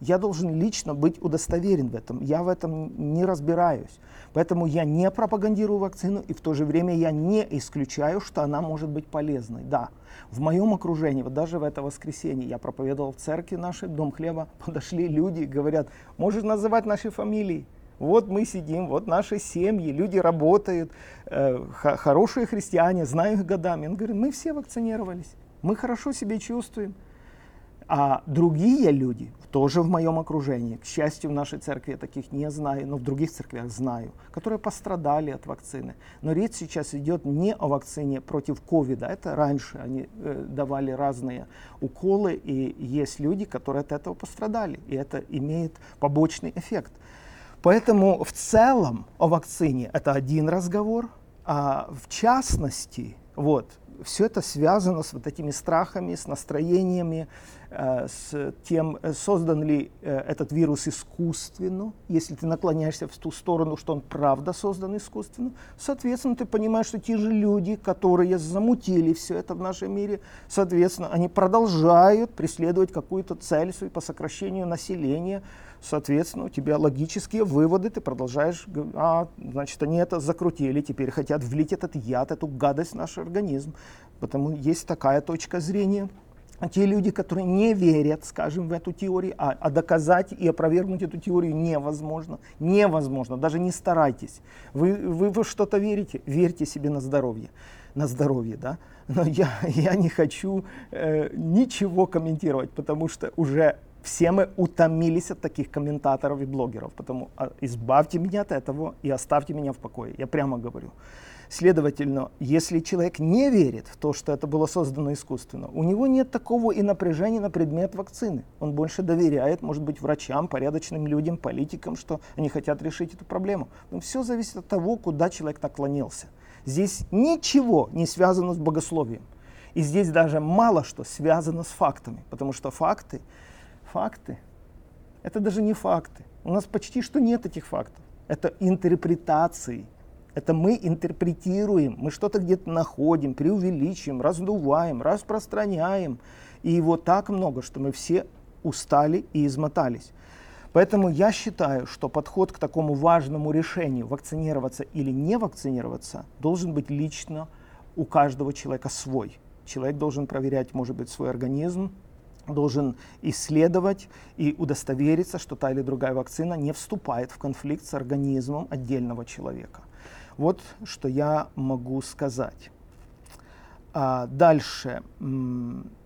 Я должен лично быть удостоверен в этом. Я в этом не разбираюсь. Поэтому я не пропагандирую вакцину и в то же время я не исключаю, что она может быть полезной. Да, в моем окружении, вот даже в это воскресенье, я проповедовал в церкви нашей, Дом хлеба, подошли люди и говорят, можешь называть наши фамилии. Вот мы сидим, вот наши семьи, люди работают, э, хорошие христиане, знаю их годами. Он говорит, мы все вакцинировались мы хорошо себя чувствуем. А другие люди, тоже в моем окружении, к счастью, в нашей церкви я таких не знаю, но в других церквях знаю, которые пострадали от вакцины. Но речь сейчас идет не о вакцине против ковида, это раньше они э, давали разные уколы, и есть люди, которые от этого пострадали, и это имеет побочный эффект. Поэтому в целом о вакцине это один разговор, а в частности, вот, все это связано с вот этими страхами, с настроениями, э, с тем, э, создан ли э, этот вирус искусственно, если ты наклоняешься в ту сторону, что он правда создан искусственно, соответственно, ты понимаешь, что те же люди, которые замутили все это в нашем мире, соответственно, они продолжают преследовать какую-то цель по сокращению населения, соответственно, у тебя логические выводы, ты продолжаешь, а, значит, они это закрутили, теперь хотят влить этот яд, эту гадость в наш организм. Потому есть такая точка зрения. А те люди, которые не верят, скажем, в эту теорию, а, а доказать и опровергнуть эту теорию невозможно. Невозможно, даже не старайтесь. Вы, вы во что-то верите, верьте себе на здоровье. На здоровье, да. Но я, я не хочу э, ничего комментировать, потому что уже все мы утомились от таких комментаторов и блогеров. Потому а, избавьте меня от этого и оставьте меня в покое. Я прямо говорю. Следовательно, если человек не верит в то, что это было создано искусственно, у него нет такого и напряжения на предмет вакцины. Он больше доверяет, может быть, врачам, порядочным людям, политикам, что они хотят решить эту проблему. Но все зависит от того, куда человек наклонился. Здесь ничего не связано с богословием. И здесь даже мало что связано с фактами, потому что факты, факты, это даже не факты. У нас почти что нет этих фактов. Это интерпретации – это мы интерпретируем, мы что-то где-то находим, преувеличиваем, раздуваем, распространяем. И его так много, что мы все устали и измотались. Поэтому я считаю, что подход к такому важному решению, вакцинироваться или не вакцинироваться, должен быть лично у каждого человека свой. Человек должен проверять, может быть, свой организм, должен исследовать и удостовериться, что та или другая вакцина не вступает в конфликт с организмом отдельного человека. Вот что я могу сказать. А дальше,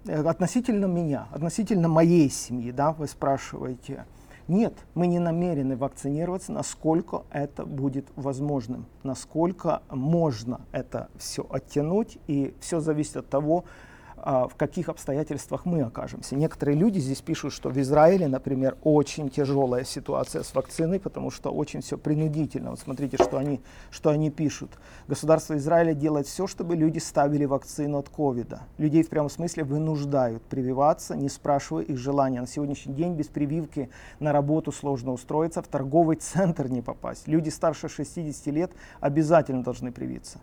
относительно меня, относительно моей семьи, да, вы спрашиваете. Нет, мы не намерены вакцинироваться, насколько это будет возможным, насколько можно это все оттянуть, и все зависит от того, в каких обстоятельствах мы окажемся. Некоторые люди здесь пишут, что в Израиле, например, очень тяжелая ситуация с вакциной, потому что очень все принудительно. Вот смотрите, что они, что они пишут. Государство Израиля делает все, чтобы люди ставили вакцину от ковида. Людей в прямом смысле вынуждают прививаться, не спрашивая их желания. На сегодняшний день без прививки на работу сложно устроиться, в торговый центр не попасть. Люди старше 60 лет обязательно должны привиться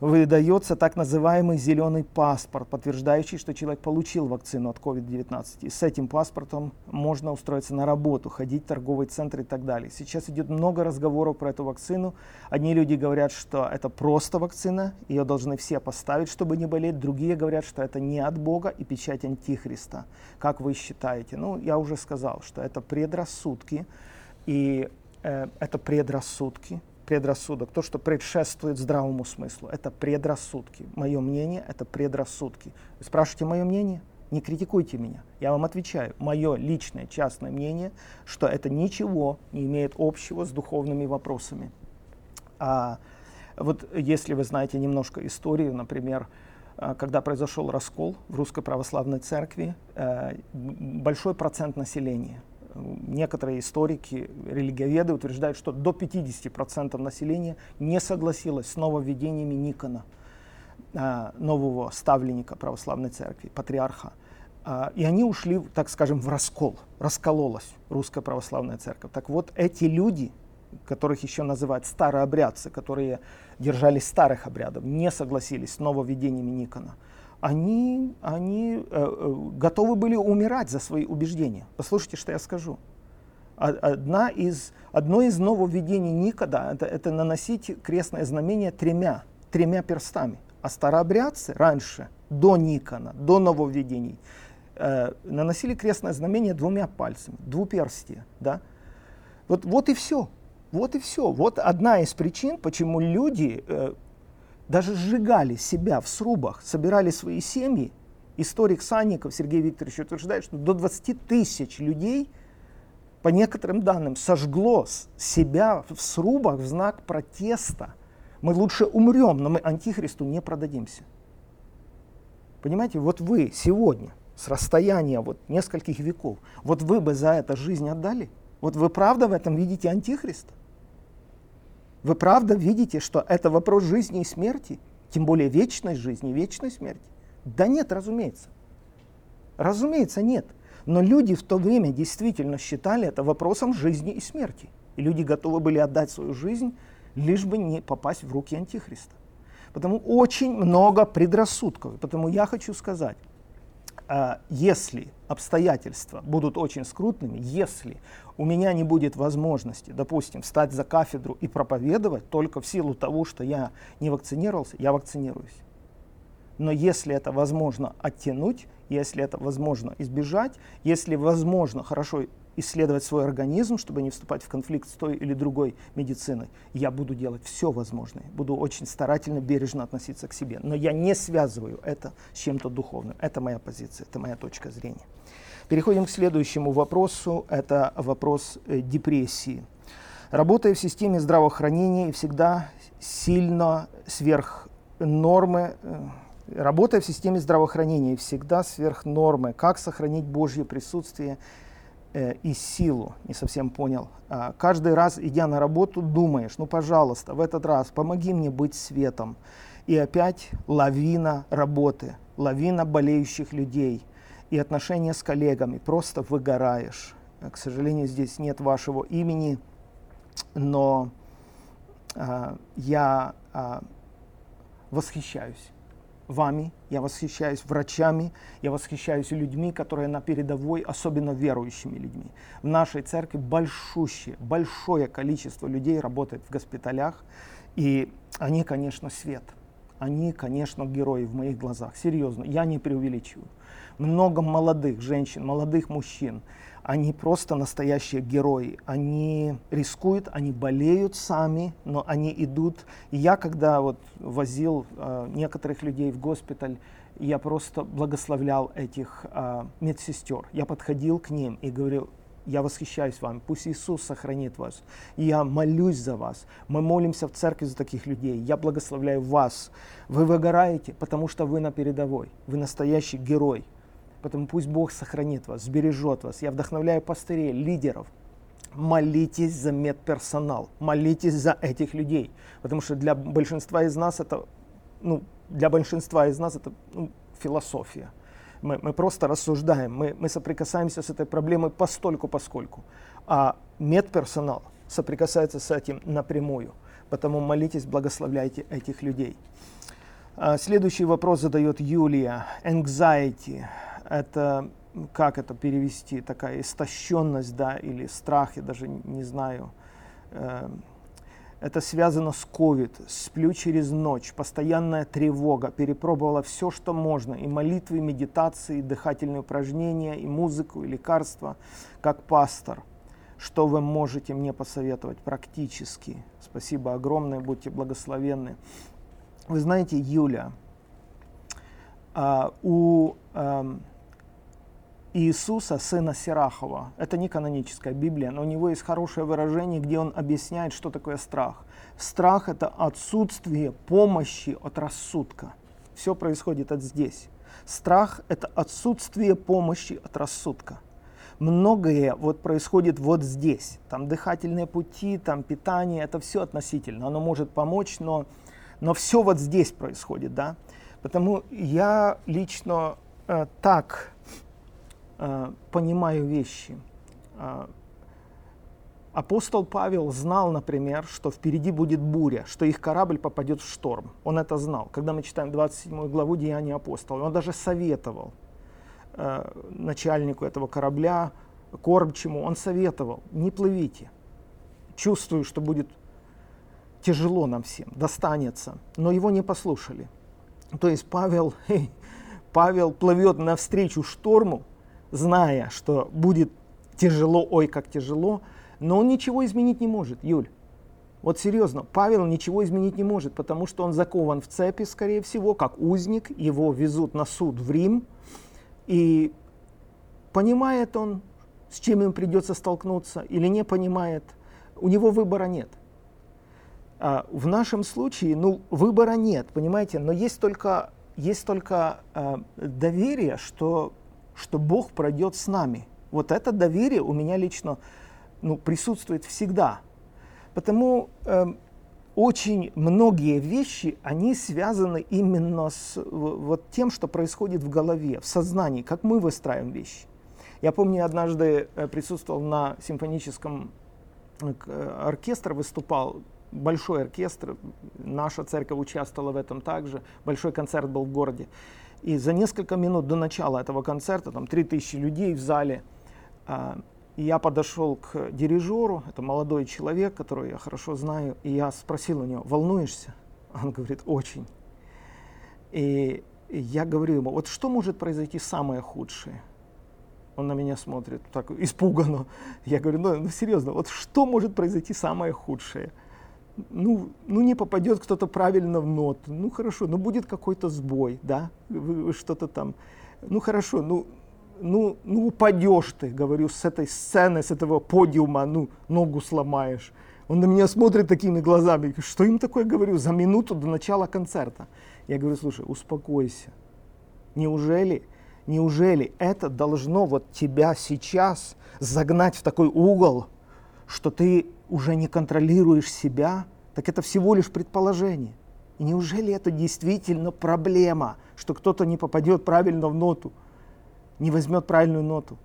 выдается так называемый зеленый паспорт, подтверждающий, что человек получил вакцину от COVID-19. И с этим паспортом можно устроиться на работу, ходить в торговый центр и так далее. Сейчас идет много разговоров про эту вакцину. Одни люди говорят, что это просто вакцина, ее должны все поставить, чтобы не болеть. Другие говорят, что это не от Бога и печать Антихриста. Как вы считаете? Ну, я уже сказал, что это предрассудки. И э, это предрассудки, предрассудок, то, что предшествует здравому смыслу. Это предрассудки. Мое мнение – это предрассудки. Вы спрашиваете мое мнение? Не критикуйте меня. Я вам отвечаю. Мое личное, частное мнение, что это ничего не имеет общего с духовными вопросами. А вот если вы знаете немножко историю, например, а, когда произошел раскол в Русской Православной Церкви, э, большой процент населения – некоторые историки, религиоведы утверждают, что до 50% населения не согласилось с нововведениями Никона, а, нового ставленника православной церкви, патриарха. А, и они ушли, так скажем, в раскол, раскололась русская православная церковь. Так вот, эти люди, которых еще называют старообрядцы, которые держались старых обрядов, не согласились с нововведениями Никона – они, они э, э, готовы были умирать за свои убеждения. Послушайте, что я скажу. Одна из, одно из нововведений Никода это, это наносить крестное знамение тремя, тремя перстами. А старообрядцы раньше, до Никона, до нововведений, э, наносили крестное знамение двумя пальцами, двуперстие. Да? Вот, вот и все. Вот и все. Вот одна из причин, почему люди э, даже сжигали себя в срубах, собирали свои семьи. Историк Санников Сергей Викторович утверждает, что до 20 тысяч людей, по некоторым данным, сожгло себя в срубах в знак протеста. Мы лучше умрем, но мы антихристу не продадимся. Понимаете, вот вы сегодня, с расстояния вот нескольких веков, вот вы бы за это жизнь отдали? Вот вы правда в этом видите антихриста? Вы правда видите, что это вопрос жизни и смерти? Тем более вечной жизни, вечной смерти? Да нет, разумеется. Разумеется, нет. Но люди в то время действительно считали это вопросом жизни и смерти. И люди готовы были отдать свою жизнь, лишь бы не попасть в руки Антихриста. Потому очень много предрассудков. Потому я хочу сказать, если обстоятельства будут очень скрутными, если у меня не будет возможности, допустим, встать за кафедру и проповедовать только в силу того, что я не вакцинировался, я вакцинируюсь. Но если это возможно оттянуть, если это возможно избежать, если возможно хорошо исследовать свой организм, чтобы не вступать в конфликт с той или другой медициной, я буду делать все возможное, буду очень старательно, бережно относиться к себе. Но я не связываю это с чем-то духовным. Это моя позиция, это моя точка зрения. Переходим к следующему вопросу. Это вопрос э, депрессии. Работая в системе здравоохранения и всегда сильно сверх нормы, э, работая в системе здравоохранения и всегда сверх нормы, как сохранить Божье присутствие и силу, не совсем понял. А, каждый раз, идя на работу, думаешь, ну, пожалуйста, в этот раз помоги мне быть светом. И опять лавина работы, лавина болеющих людей и отношения с коллегами. Просто выгораешь. К сожалению, здесь нет вашего имени, но а, я а, восхищаюсь вами, я восхищаюсь врачами, я восхищаюсь людьми, которые на передовой, особенно верующими людьми. В нашей церкви большущее, большое количество людей работает в госпиталях, и они, конечно, свет. Они, конечно, герои в моих глазах. Серьезно, я не преувеличиваю. Много молодых женщин, молодых мужчин, они просто настоящие герои. Они рискуют, они болеют сами, но они идут. И я, когда вот возил э, некоторых людей в госпиталь, я просто благословлял этих э, медсестер. Я подходил к ним и говорил, я восхищаюсь вами, пусть Иисус сохранит вас. я молюсь за вас. Мы молимся в церкви за таких людей. Я благословляю вас. Вы выгораете, потому что вы на передовой. Вы настоящий герой. Поэтому пусть Бог сохранит вас, сбережет вас. Я вдохновляю пастырей, лидеров. Молитесь за медперсонал, молитесь за этих людей. Потому что для большинства из нас это, ну, для большинства из нас это ну, философия. Мы, мы просто рассуждаем, мы, мы соприкасаемся с этой проблемой постольку поскольку. А медперсонал соприкасается с этим напрямую. Поэтому молитесь, благословляйте этих людей. А, следующий вопрос задает Юлия. Anxiety это, как это перевести, такая истощенность, да, или страх, я даже не знаю. Эм, это связано с COVID, сплю через ночь, постоянная тревога, перепробовала все, что можно, и молитвы, и медитации, и дыхательные упражнения, и музыку, и лекарства, как пастор. Что вы можете мне посоветовать практически? Спасибо огромное, будьте благословенны. Вы знаете, Юля, а, у эм, Иисуса, сына Сирахова. Это не каноническая Библия, но у него есть хорошее выражение, где он объясняет, что такое страх. Страх – это отсутствие помощи от рассудка. Все происходит от здесь. Страх – это отсутствие помощи от рассудка. Многое вот происходит вот здесь. Там дыхательные пути, там питание, это все относительно. Оно может помочь, но, но все вот здесь происходит, да. Потому я лично э, так понимаю вещи. Э, апостол Павел знал, например, что впереди будет буря, что их корабль попадет в шторм. Он это знал. Когда мы читаем 27 главу Деяния апостола, он даже советовал э, начальнику этого корабля, кормчему, он советовал, не плывите. Чувствую, что будет тяжело нам всем, достанется. Но его не послушали. То есть Павел, Павел плывет навстречу шторму, зная, что будет тяжело, ой, как тяжело, но он ничего изменить не может, Юль. Вот серьезно, Павел ничего изменить не может, потому что он закован в цепи, скорее всего, как узник, его везут на суд в Рим, и понимает он, с чем им придется столкнуться, или не понимает, у него выбора нет. А в нашем случае, ну, выбора нет, понимаете, но есть только, есть только э, доверие, что что Бог пройдет с нами. Вот это доверие у меня лично ну, присутствует всегда. Потому э, очень многие вещи, они связаны именно с вот тем, что происходит в голове, в сознании, как мы выстраиваем вещи. Я помню, однажды э, присутствовал на симфоническом э, э, оркестр, выступал большой оркестр, наша церковь участвовала в этом также, большой концерт был в городе. И за несколько минут до начала этого концерта, там 3000 людей в зале, а, и я подошел к дирижеру, это молодой человек, которого я хорошо знаю, и я спросил у него, волнуешься? Он говорит, очень. И я говорю ему, вот что может произойти самое худшее? Он на меня смотрит так испуганно. Я говорю, ну, ну серьезно, вот что может произойти самое худшее? Ну, ну не попадет кто-то правильно в ноту, ну хорошо, ну будет какой-то сбой, да, вы, что-то там, ну хорошо, ну ну, ну упадешь ты, говорю, с этой сцены, с этого подиума, ну, ногу сломаешь. Он на меня смотрит такими глазами, что им такое говорю, за минуту до начала концерта. Я говорю, слушай, успокойся. Неужели, неужели это должно вот тебя сейчас загнать в такой угол, что ты уже не контролируешь себя? Так это всего лишь предположение. И неужели это действительно проблема, что кто-то не попадет правильно в ноту? не возьмет правильную ноту.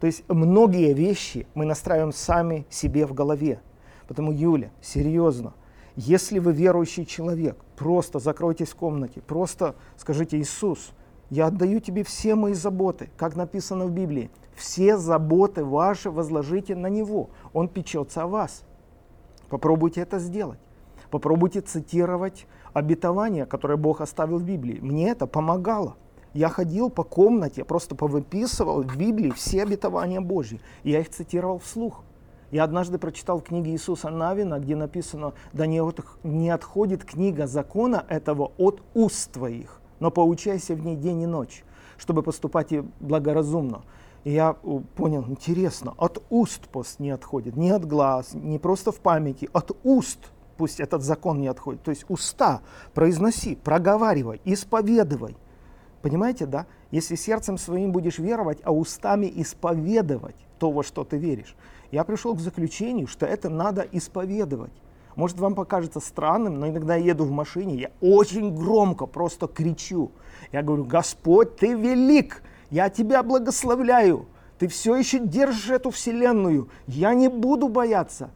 То есть многие вещи мы настраиваем сами себе в голове. Потому, Юля, серьезно, если вы верующий человек, просто закройтесь в комнате, просто скажите, Иисус, я отдаю тебе все мои заботы, как написано в Библии. Все заботы ваши возложите на Него. Он печется о вас. Попробуйте это сделать. Попробуйте цитировать обетования, которые Бог оставил в Библии. Мне это помогало. Я ходил по комнате, просто повыписывал в Библии все обетования Божьи. Я их цитировал вслух. Я однажды прочитал в книге Иисуса Навина, где написано, да не отходит книга закона этого от уст твоих, но поучайся в ней день и ночь, чтобы поступать и благоразумно. И я понял, интересно, от уст пост не отходит, не от глаз, не просто в памяти, от уст пусть этот закон не отходит. То есть уста произноси, проговаривай, исповедывай. Понимаете, да? Если сердцем своим будешь веровать, а устами исповедовать то, во что ты веришь. Я пришел к заключению, что это надо исповедовать. Может, вам покажется странным, но иногда я еду в машине, я очень громко просто кричу. Я говорю, Господь, ты велик, я тебя благословляю, ты все еще держишь эту вселенную, я не буду бояться.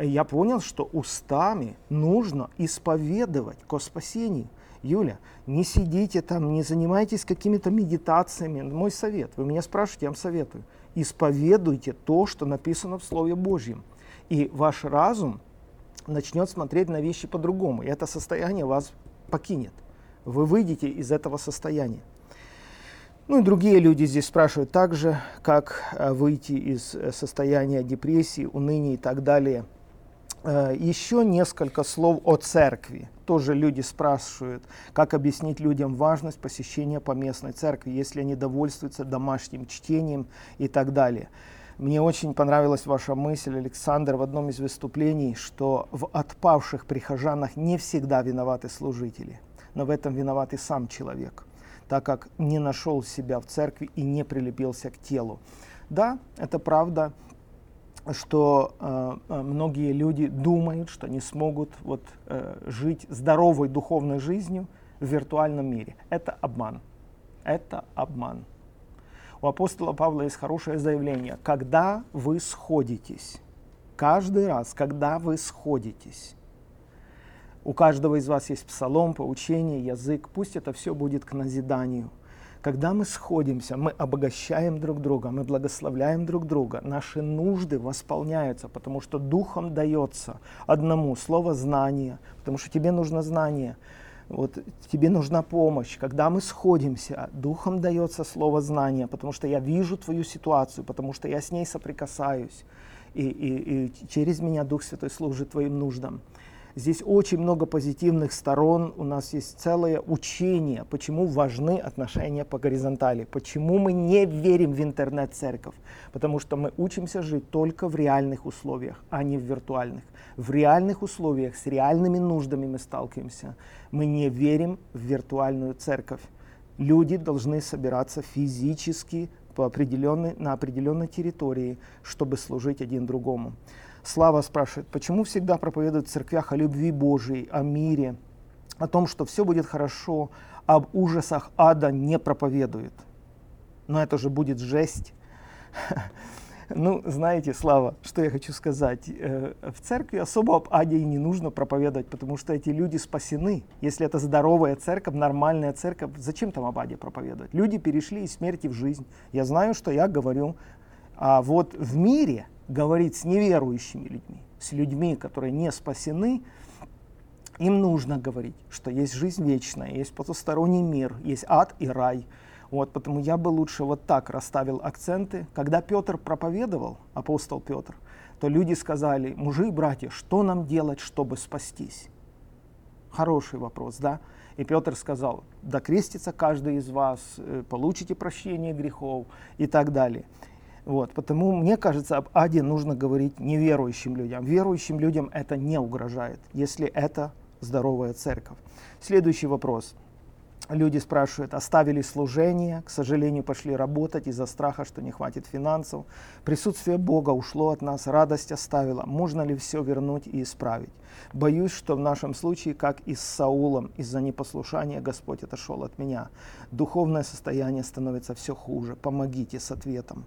Я понял, что устами нужно исповедовать ко спасению. Юля, не сидите там, не занимайтесь какими-то медитациями. Мой совет, вы меня спрашиваете, я вам советую. Исповедуйте то, что написано в Слове Божьем. И ваш разум начнет смотреть на вещи по-другому. И это состояние вас покинет. Вы выйдете из этого состояния. Ну и другие люди здесь спрашивают также, как э, выйти из э, состояния депрессии, уныния и так далее – Э, Еще несколько слов о церкви. Тоже люди спрашивают, как объяснить людям важность посещения поместной церкви, если они довольствуются домашним чтением и так далее. Мне очень понравилась ваша мысль, Александр, в одном из выступлений, что в отпавших прихожанах не всегда виноваты служители, но в этом виноват и сам человек, так как не нашел себя в церкви и не прилепился к телу. Да, это правда, что э, э, многие люди думают, что они смогут вот, э, жить здоровой духовной жизнью в виртуальном мире. Это обман. Это обман. У апостола Павла есть хорошее заявление. Когда вы сходитесь, каждый раз, когда вы сходитесь, у каждого из вас есть псалом, поучение, язык, пусть это все будет к назиданию – когда мы сходимся, мы обогащаем друг друга, мы благословляем друг друга, наши нужды восполняются, потому что Духом дается одному слово знание, потому что тебе нужно знание, вот тебе нужна помощь. Когда мы сходимся, Духом дается слово знание, потому что я вижу твою ситуацию, потому что я с ней соприкасаюсь, и, и, и через меня Дух Святой служит твоим нуждам. Здесь очень много позитивных сторон. У нас есть целое учение, почему важны отношения по горизонтали, почему мы не верим в интернет-церковь. Потому что мы учимся жить только в реальных условиях, а не в виртуальных. В реальных условиях с реальными нуждами мы сталкиваемся. Мы не верим в виртуальную церковь. Люди должны собираться физически по определенной, на определенной территории, чтобы служить один другому. Слава спрашивает, почему всегда проповедуют в церквях о любви Божией, о мире, о том, что все будет хорошо, об ужасах ада не проповедует? Но это же будет жесть. Ну, знаете, Слава, что я хочу сказать. Э, в церкви особо об аде и не нужно проповедовать, потому что эти люди спасены. Если это здоровая церковь, нормальная церковь, зачем там об аде проповедовать? Люди перешли из смерти в жизнь. Я знаю, что я говорю. А вот в мире говорить с неверующими людьми, с людьми, которые не спасены, им нужно говорить, что есть жизнь вечная, есть потусторонний мир, есть ад и рай – вот, потому я бы лучше вот так расставил акценты. Когда Петр проповедовал, апостол Петр, то люди сказали, мужи и братья, что нам делать, чтобы спастись? Хороший вопрос, да? И Петр сказал, да крестится каждый из вас, э, получите прощение грехов и так далее. Вот, потому мне кажется, об аде нужно говорить неверующим людям. Верующим людям это не угрожает, если это здоровая церковь. Следующий вопрос. Люди спрашивают, оставили служение, к сожалению, пошли работать из-за страха, что не хватит финансов. Присутствие Бога ушло от нас, радость оставила. Можно ли все вернуть и исправить? Боюсь, что в нашем случае, как и с Саулом, из-за непослушания Господь отошел от меня. Духовное состояние становится все хуже. Помогите с ответом.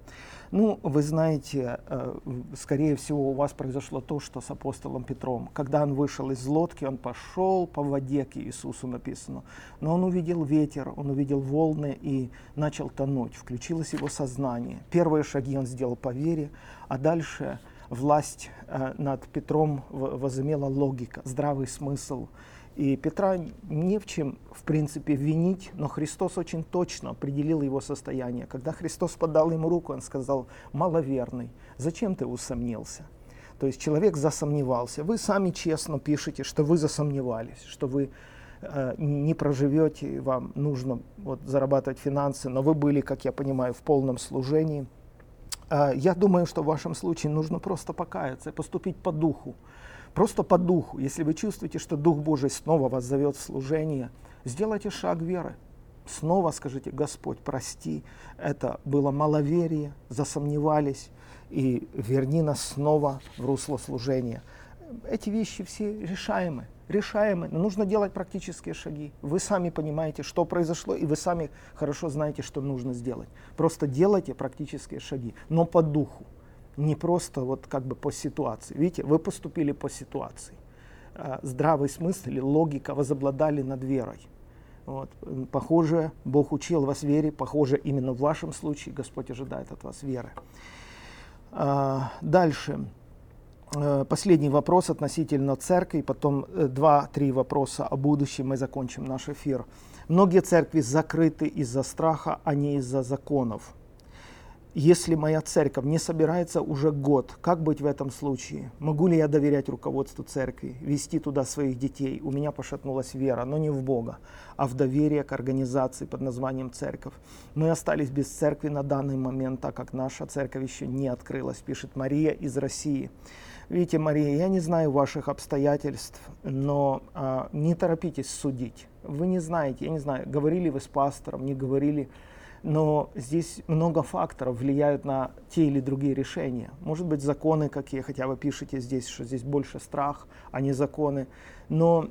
Ну, вы знаете, э, скорее всего, у вас произошло то, что с апостолом Петром. Когда он вышел из лодки, он пошел по воде к Иисусу, написано. Но он увидел ветер, он увидел волны и начал тонуть. Включилось его сознание. Первые шаги он сделал по вере, а дальше власть э, над Петром возымела логика, здравый смысл. И Петра не в чем, в принципе, винить, но Христос очень точно определил его состояние. Когда Христос подал ему руку, он сказал, маловерный, зачем ты усомнился? То есть человек засомневался. Вы сами честно пишете, что вы засомневались, что вы э, не проживете, вам нужно вот, зарабатывать финансы, но вы были, как я понимаю, в полном служении. Э, я думаю, что в вашем случае нужно просто покаяться и поступить по духу. Просто по духу. Если вы чувствуете, что Дух Божий снова вас зовет в служение, сделайте шаг веры. Снова скажите, Господь, прости, это было маловерие, засомневались, и верни нас снова в русло служения. Эти вещи все решаемы, решаемы, но нужно делать практические шаги. Вы сами понимаете, что произошло, и вы сами хорошо знаете, что нужно сделать. Просто делайте практические шаги, но по духу не просто вот как бы по ситуации. Видите, вы поступили по ситуации. А, здравый смысл или логика возобладали над верой. Вот. Похоже, Бог учил вас вере, похоже, именно в вашем случае Господь ожидает от вас веры. А, дальше. А, последний вопрос относительно церкви, потом э, два-три вопроса о будущем, мы закончим наш эфир. Многие церкви закрыты из-за страха, а не из-за законов. Если моя церковь не собирается уже год, как быть в этом случае? Могу ли я доверять руководству церкви, вести туда своих детей? У меня пошатнулась вера, но не в Бога, а в доверие к организации под названием церковь. Мы остались без церкви на данный момент, так как наша церковь еще не открылась, пишет Мария из России. Видите, Мария, я не знаю ваших обстоятельств, но а, не торопитесь судить. Вы не знаете, я не знаю, говорили вы с пастором, не говорили но здесь много факторов влияют на те или другие решения. Может быть, законы какие, хотя вы пишете здесь, что здесь больше страх, а не законы. Но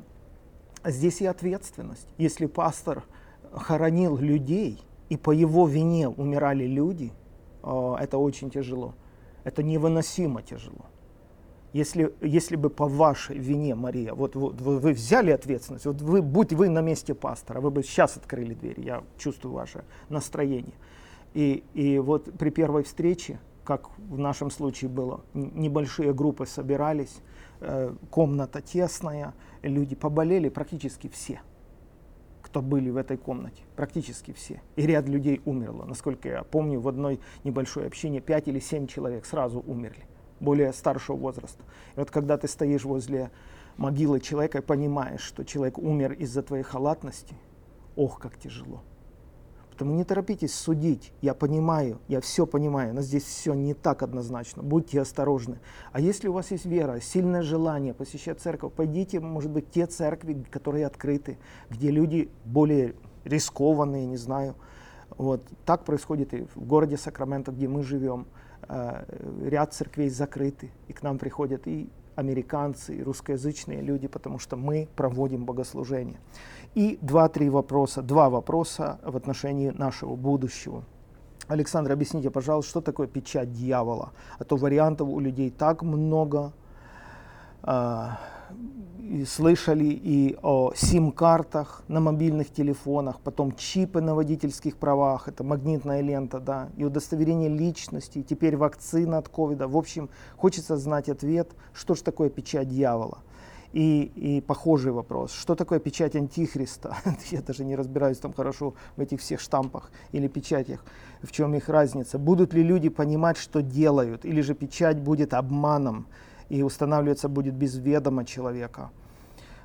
здесь и ответственность. Если пастор хоронил людей, и по его вине умирали люди, это очень тяжело. Это невыносимо тяжело если, если бы по вашей вине, Мария, вот, вот вы, вы взяли ответственность, вот вы, будь вы на месте пастора, вы бы сейчас открыли дверь, я чувствую ваше настроение. И, и вот при первой встрече, как в нашем случае было, небольшие группы собирались, э, комната тесная, люди поболели практически все, кто были в этой комнате, практически все. И ряд людей умерло. Насколько я помню, в одной небольшой общине 5 или 7 человек сразу умерли более старшего возраста. И вот когда ты стоишь возле могилы человека и понимаешь, что человек умер из-за твоей халатности, ох, как тяжело. Поэтому не торопитесь судить. Я понимаю, я все понимаю, но здесь все не так однозначно. Будьте осторожны. А если у вас есть вера, сильное желание посещать церковь, пойдите, может быть, те церкви, которые открыты, где люди более рискованные, не знаю, Вот. Так происходит и в городе Сакраменто, где мы живем. Э, ряд церквей закрыты, и к нам приходят и американцы, и русскоязычные люди, потому что мы проводим богослужение. И два-три вопроса, два вопроса в отношении нашего будущего. Александр, объясните, пожалуйста, что такое печать дьявола? А то вариантов у людей так много. Слышали и о сим-картах на мобильных телефонах, потом чипы на водительских правах, это магнитная лента, да, и удостоверение личности, и теперь вакцина от ковида. В общем, хочется знать ответ, что же такое печать дьявола. И, и похожий вопрос, что такое печать антихриста? Я даже не разбираюсь там хорошо в этих всех штампах или печатях, в чем их разница. Будут ли люди понимать, что делают, или же печать будет обманом? И устанавливаться будет без ведома человека.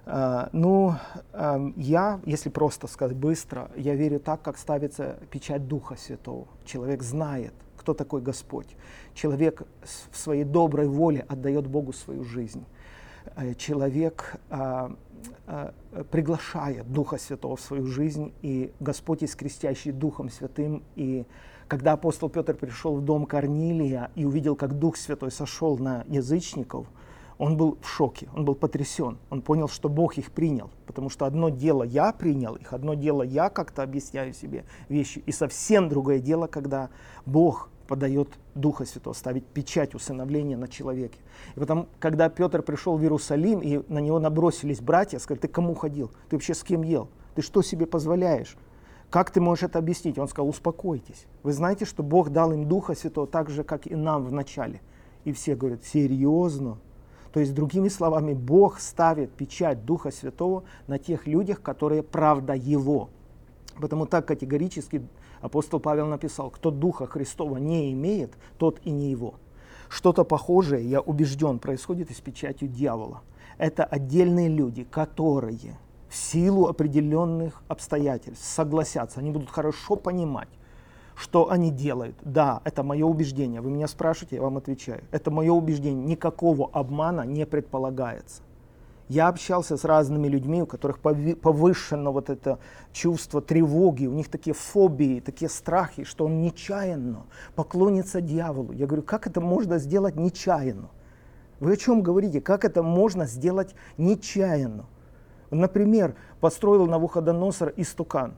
Uh, ну, uh, я, если просто сказать быстро, я верю так, как ставится печать Духа Святого. Человек знает, кто такой Господь. Человек в своей доброй воле отдает Богу свою жизнь. Uh, человек приглашает Духа Святого в свою жизнь, и Господь есть крестящий Духом Святым, и когда апостол Петр пришел в дом Корнилия и увидел, как Дух Святой сошел на язычников, он был в шоке, он был потрясен. Он понял, что Бог их принял. Потому что одно дело я принял их, одно дело я как-то объясняю себе вещи. И совсем другое дело, когда Бог подает Духа Святого, ставить печать усыновления на человеке. И потом, когда Петр пришел в Иерусалим, и на него набросились братья, сказали, ты кому ходил? Ты вообще с кем ел? Ты что себе позволяешь? Как ты можешь это объяснить? Он сказал, успокойтесь. Вы знаете, что Бог дал им Духа Святого так же, как и нам в начале. И все говорят, серьезно? То есть, другими словами, Бог ставит печать Духа Святого на тех людях, которые правда Его. Потому так категорически апостол Павел написал, кто Духа Христова не имеет, тот и не Его. Что-то похожее, я убежден, происходит и с печатью дьявола. Это отдельные люди, которые в силу определенных обстоятельств согласятся, они будут хорошо понимать, что они делают. Да, это мое убеждение. Вы меня спрашиваете, я вам отвечаю. Это мое убеждение. Никакого обмана не предполагается. Я общался с разными людьми, у которых повышено вот это чувство тревоги, у них такие фобии, такие страхи, что он нечаянно поклонится дьяволу. Я говорю, как это можно сделать нечаянно? Вы о чем говорите? Как это можно сделать нечаянно? Например, построил Навуходоносор истукан.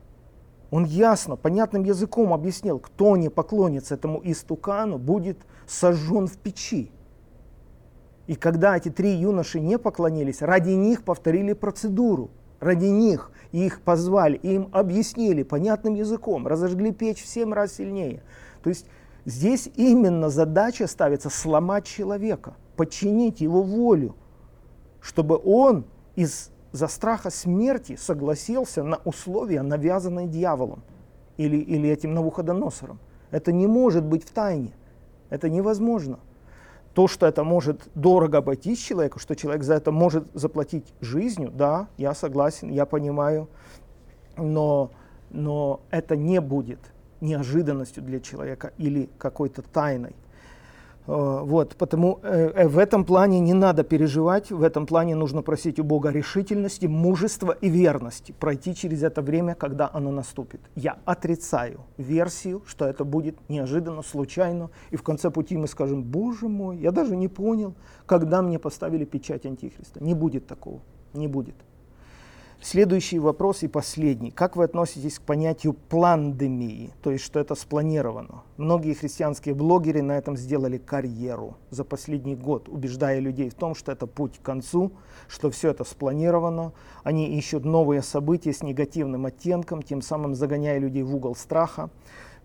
Он ясно, понятным языком объяснил, кто не поклонится этому истукану, будет сожжен в печи. И когда эти три юноши не поклонились, ради них повторили процедуру. Ради них их позвали, им объяснили понятным языком, разожгли печь в семь раз сильнее. То есть здесь именно задача ставится сломать человека, подчинить его волю, чтобы он из за страха смерти согласился на условия, навязанные дьяволом или, или этим Навуходоносором. Это не может быть в тайне. Это невозможно. То, что это может дорого обойтись человеку, что человек за это может заплатить жизнью, да, я согласен, я понимаю, но, но это не будет неожиданностью для человека или какой-то тайной. Э, вот, потому э, э, в этом плане не надо переживать, в этом плане нужно просить у Бога решительности, мужества и верности пройти через это время, когда оно наступит. Я отрицаю версию, что это будет неожиданно, случайно, и в конце пути мы скажем, Боже мой, я даже не понял, когда мне поставили печать Антихриста. Не будет такого, не будет. Следующий вопрос и последний. Как вы относитесь к понятию пландемии, то есть что это спланировано? Многие христианские блогеры на этом сделали карьеру за последний год, убеждая людей в том, что это путь к концу, что все это спланировано. Они ищут новые события с негативным оттенком, тем самым загоняя людей в угол страха.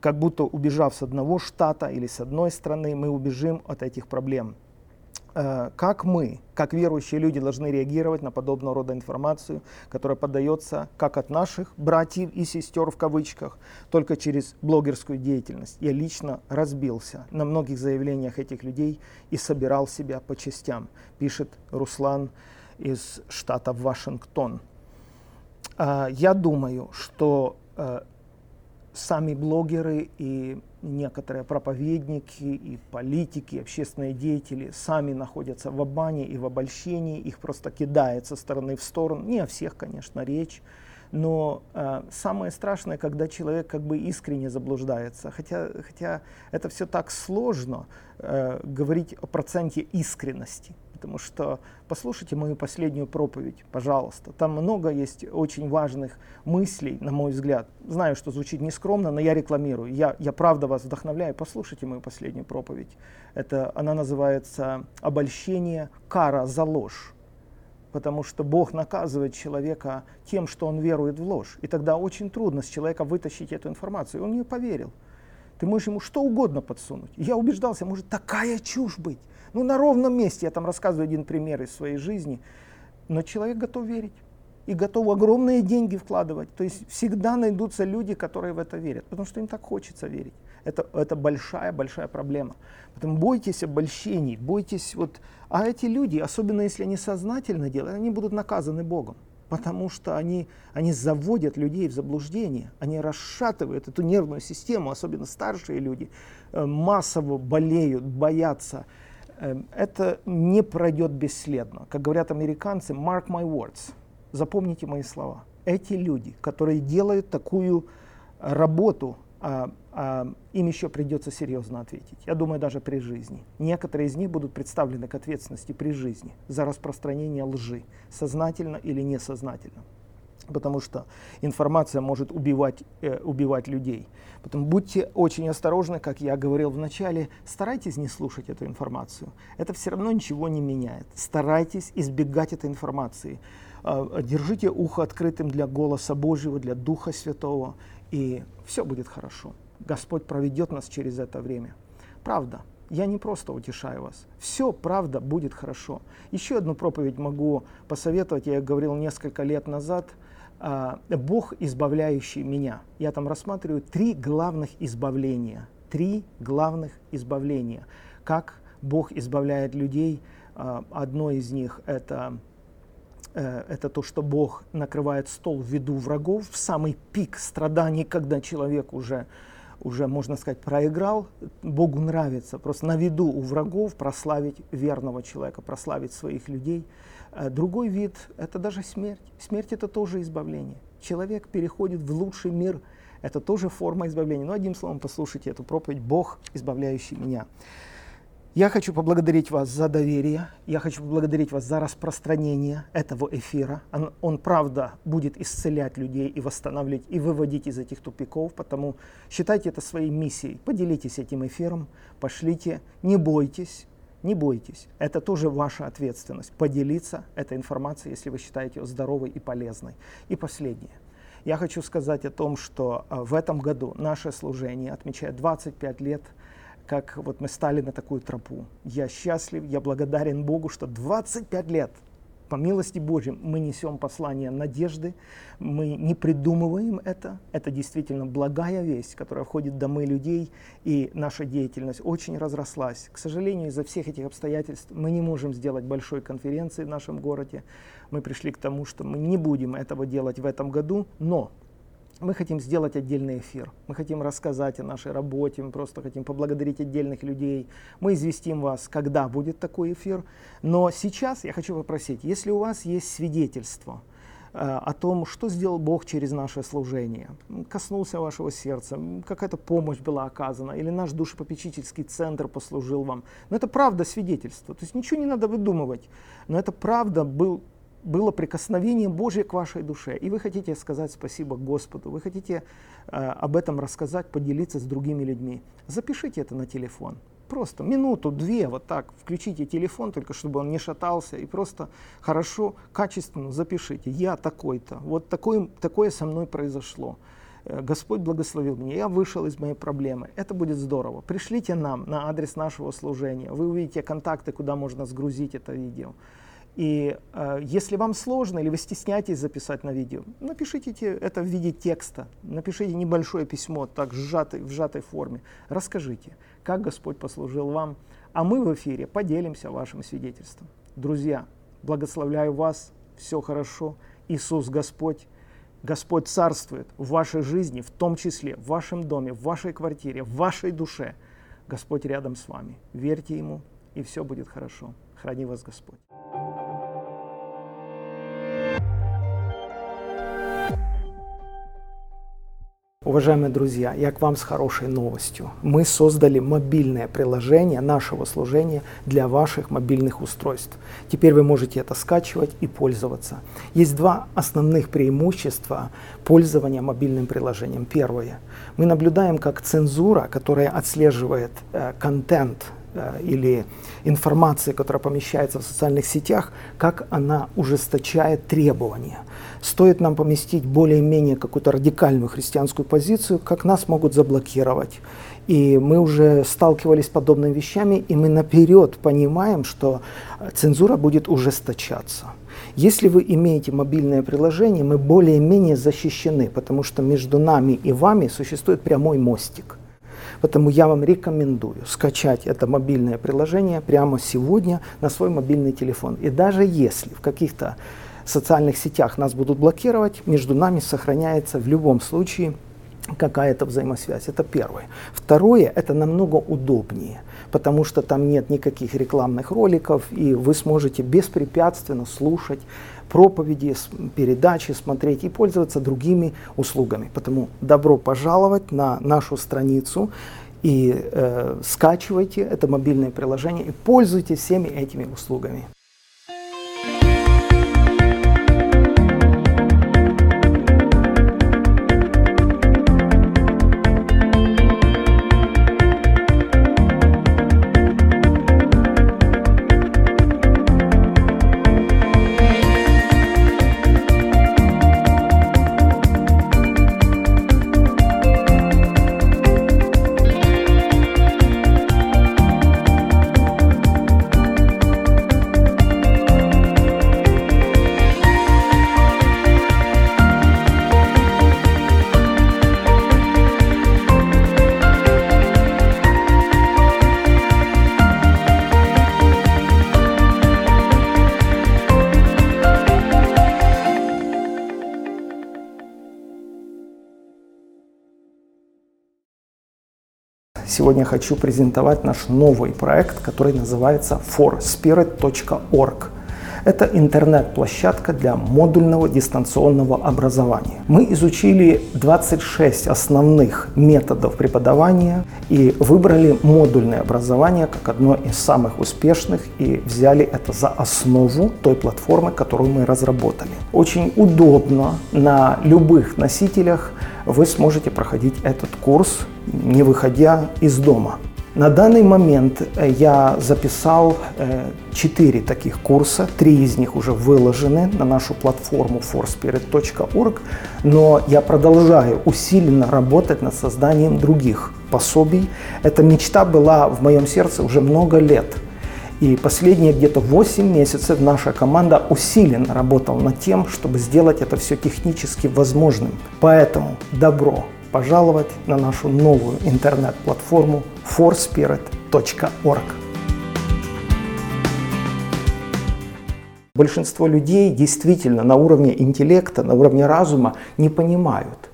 Как будто убежав с одного штата или с одной страны, мы убежим от этих проблем. Э, как мы, как верующие люди, должны реагировать на подобного рода информацию, которая подается как от наших братьев и сестер в кавычках, только через блогерскую деятельность. Я лично разбился на многих заявлениях этих людей и собирал себя по частям, пишет Руслан из штата Вашингтон. Э, я думаю, что э, сами блогеры и некоторые проповедники и политики, общественные деятели сами находятся в обмане и в обольщении, их просто кидает со стороны в сторону, не о всех, конечно, речь, Но э, самое страшное, когда человек как бы искренне заблуждается. Хотя, хотя это все так сложно э, говорить о проценте искренности. Потому что послушайте мою последнюю проповедь, пожалуйста. Там много есть очень важных мыслей, на мой взгляд. Знаю, что звучит нескромно, но я рекламирую. Я, я правда вас вдохновляю. Послушайте мою последнюю проповедь. Это, она называется «Обольщение, кара за ложь» потому что Бог наказывает человека тем, что он верует в ложь. И тогда очень трудно с человека вытащить эту информацию. И он не поверил. Ты можешь ему что угодно подсунуть. я убеждался, может такая чушь быть. Ну, на ровном месте, я там рассказываю один пример из своей жизни, но человек готов верить и готов огромные деньги вкладывать. То есть всегда найдутся люди, которые в это верят, потому что им так хочется верить. Это, это большая-большая проблема. Поэтому бойтесь обольщений, бойтесь вот... А эти люди, особенно если они сознательно делают, они будут наказаны Богом. Потому что они, они заводят людей в заблуждение, они расшатывают эту нервную систему, особенно старшие люди, э, массово болеют, боятся. Эм, это не пройдет бесследно. Как говорят американцы, mark my words, запомните мои слова. Эти люди, которые делают такую работу, а, а, им еще придется серьезно ответить. Я думаю, даже при жизни. Некоторые из них будут представлены к ответственности при жизни за распространение лжи, сознательно или несознательно потому что информация может убивать, э, убивать людей. Поэтому будьте очень осторожны, как я говорил в начале, старайтесь не слушать эту информацию. Это все равно ничего не меняет. Старайтесь избегать этой информации. Э, держите ухо открытым для голоса Божьего, для Духа Святого, и все будет хорошо. Господь проведет нас через это время. Правда. Я не просто утешаю вас. Все, правда, будет хорошо. Еще одну проповедь могу посоветовать. Я говорил несколько лет назад – Бог, избавляющий меня. Я там рассматриваю три главных избавления. Три главных избавления. Как Бог избавляет людей. А, одно из них это, э, это то, что Бог накрывает стол в виду врагов в самый пик страданий, когда человек уже уже, можно сказать, проиграл, Богу нравится просто на виду у врагов прославить верного человека, прославить своих людей. А другой вид – это даже смерть. Смерть – это тоже избавление. Человек переходит в лучший мир, это тоже форма избавления. Но одним словом, послушайте эту проповедь «Бог, избавляющий меня». Я хочу поблагодарить вас за доверие, я хочу поблагодарить вас за распространение этого эфира. Он, он правда будет исцелять людей и восстанавливать, и выводить из этих тупиков, потому считайте это своей миссией. Поделитесь этим эфиром, пошлите, не бойтесь, не бойтесь. Это тоже ваша ответственность, поделиться этой информацией, если вы считаете ее здоровой и полезной. И последнее. Я хочу сказать о том, что э, в этом году наше служение отмечает 25 лет – как вот мы стали на такую тропу. Я счастлив, я благодарен Богу, что 25 лет по милости Божьей мы несем послание надежды, мы не придумываем это, это действительно благая весть, которая входит в домы людей, и наша деятельность очень разрослась. К сожалению, из-за всех этих обстоятельств мы не можем сделать большой конференции в нашем городе. Мы пришли к тому, что мы не будем этого делать в этом году, но мы хотим сделать отдельный эфир. Мы хотим рассказать о нашей работе, мы просто хотим поблагодарить отдельных людей. Мы известим вас, когда будет такой эфир. Но сейчас я хочу попросить, если у вас есть свидетельство э, о том, что сделал Бог через наше служение, коснулся вашего сердца, какая-то помощь была оказана, или наш душепопечительский центр послужил вам. Но это правда свидетельство. То есть ничего не надо выдумывать. Но это правда был было прикосновение Божье к вашей душе, и вы хотите сказать спасибо Господу, вы хотите э, об этом рассказать, поделиться с другими людьми, запишите это на телефон. Просто минуту, две, вот так, включите телефон, только чтобы он не шатался, и просто хорошо, качественно запишите. Я такой-то, вот такой, такое со мной произошло. Э, Господь благословил меня, я вышел из моей проблемы. Это будет здорово. Пришлите нам на адрес нашего служения. Вы увидите контакты, куда можно сгрузить это видео. И э, если вам сложно или вы стесняетесь записать на видео, напишите это в виде текста, напишите небольшое письмо так сжатой, в сжатой форме, расскажите, как Господь послужил вам, а мы в эфире поделимся вашим свидетельством. Друзья, благословляю вас, все хорошо, Иисус Господь, Господь царствует в вашей жизни, в том числе в вашем доме, в вашей квартире, в вашей душе. Господь рядом с вами. Верьте Ему, и все будет хорошо. Храни вас Господь. Уважаемые друзья, я к вам с хорошей новостью. Мы создали мобильное приложение нашего служения для ваших мобильных устройств. Теперь вы можете это скачивать и пользоваться. Есть два основных преимущества пользования мобильным приложением. Первое. Мы наблюдаем, как цензура, которая отслеживает э, контент Э, или информации, которая помещается в социальных сетях, как она ужесточает требования. Стоит нам поместить более-менее какую-то радикальную христианскую позицию, как нас могут заблокировать. И мы уже сталкивались с подобными вещами, и мы наперед понимаем, что цензура будет ужесточаться. Если вы имеете мобильное приложение, мы более-менее защищены, потому что между нами и вами существует прямой мостик. Поэтому я вам рекомендую скачать это мобильное приложение прямо сегодня на свой мобильный телефон. И даже если в каких-то социальных сетях нас будут блокировать, между нами сохраняется в любом случае какая-то взаимосвязь. Это первое. Второе, это намного удобнее, потому что там нет никаких рекламных роликов, и вы сможете беспрепятственно слушать проповеди, передачи, смотреть и пользоваться другими услугами. Поэтому добро пожаловать на нашу страницу и э, скачивайте это мобильное приложение и пользуйтесь всеми этими услугами. Сегодня хочу презентовать наш новый проект, который называется forspirit.org. Это интернет-площадка для модульного дистанционного образования. Мы изучили 26 основных методов преподавания и выбрали модульное образование как одно из самых успешных и взяли это за основу той платформы, которую мы разработали. Очень удобно на любых носителях вы сможете проходить этот курс, не выходя из дома. На данный момент э, я записал э, четыре таких курса, три из них уже выложены на нашу платформу forspirit.org, но я продолжаю усиленно работать над созданием других пособий. Эта мечта была в моем сердце уже много лет. И последние где-то 8 месяцев наша команда усиленно работала над тем, чтобы сделать это все технически возможным. Поэтому добро пожаловать на нашу новую интернет-платформу forspirit.org. Большинство людей действительно на уровне интеллекта, на уровне разума не понимают,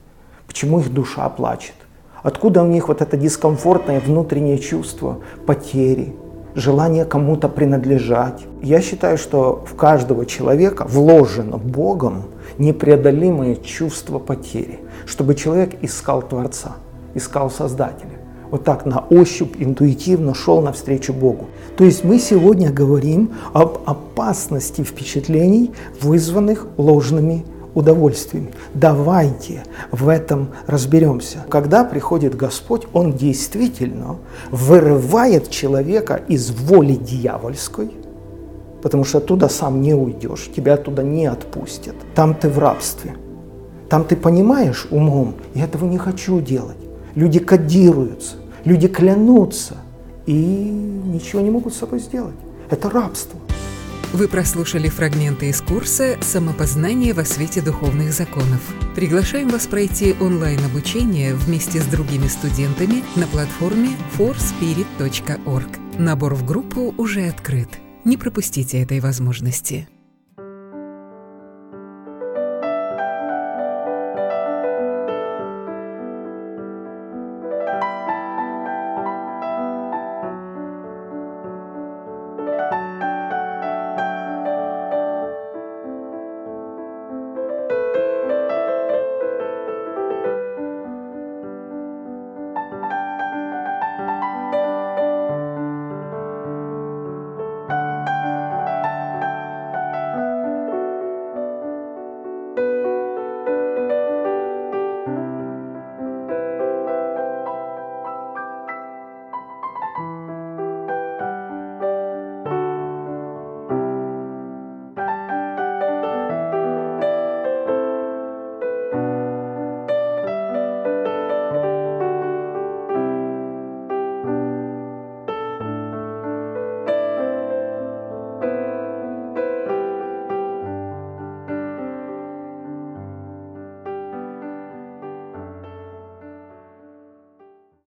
почему их душа плачет, откуда у них вот это дискомфортное внутреннее чувство потери, желание кому-то принадлежать. Я считаю, что в каждого человека вложено Богом непреодолимое чувство потери, чтобы человек искал Творца, искал Создателя. Вот так на ощупь, интуитивно шел навстречу Богу. То есть мы сегодня говорим об опасности впечатлений, вызванных ложными удовольствиями. Давайте в этом разберемся. Когда приходит Господь, Он действительно вырывает человека из воли дьявольской, потому что оттуда сам не уйдешь, тебя оттуда не отпустят. Там ты в рабстве. Там ты понимаешь умом, я этого не хочу делать. Люди кодируются, люди клянутся и ничего не могут с собой сделать. Это рабство. Вы прослушали фрагменты из курса «Самопознание во свете духовных законов». Приглашаем вас пройти онлайн-обучение вместе с другими студентами на платформе forspirit.org. Набор в группу уже открыт. Не пропустите этой возможности.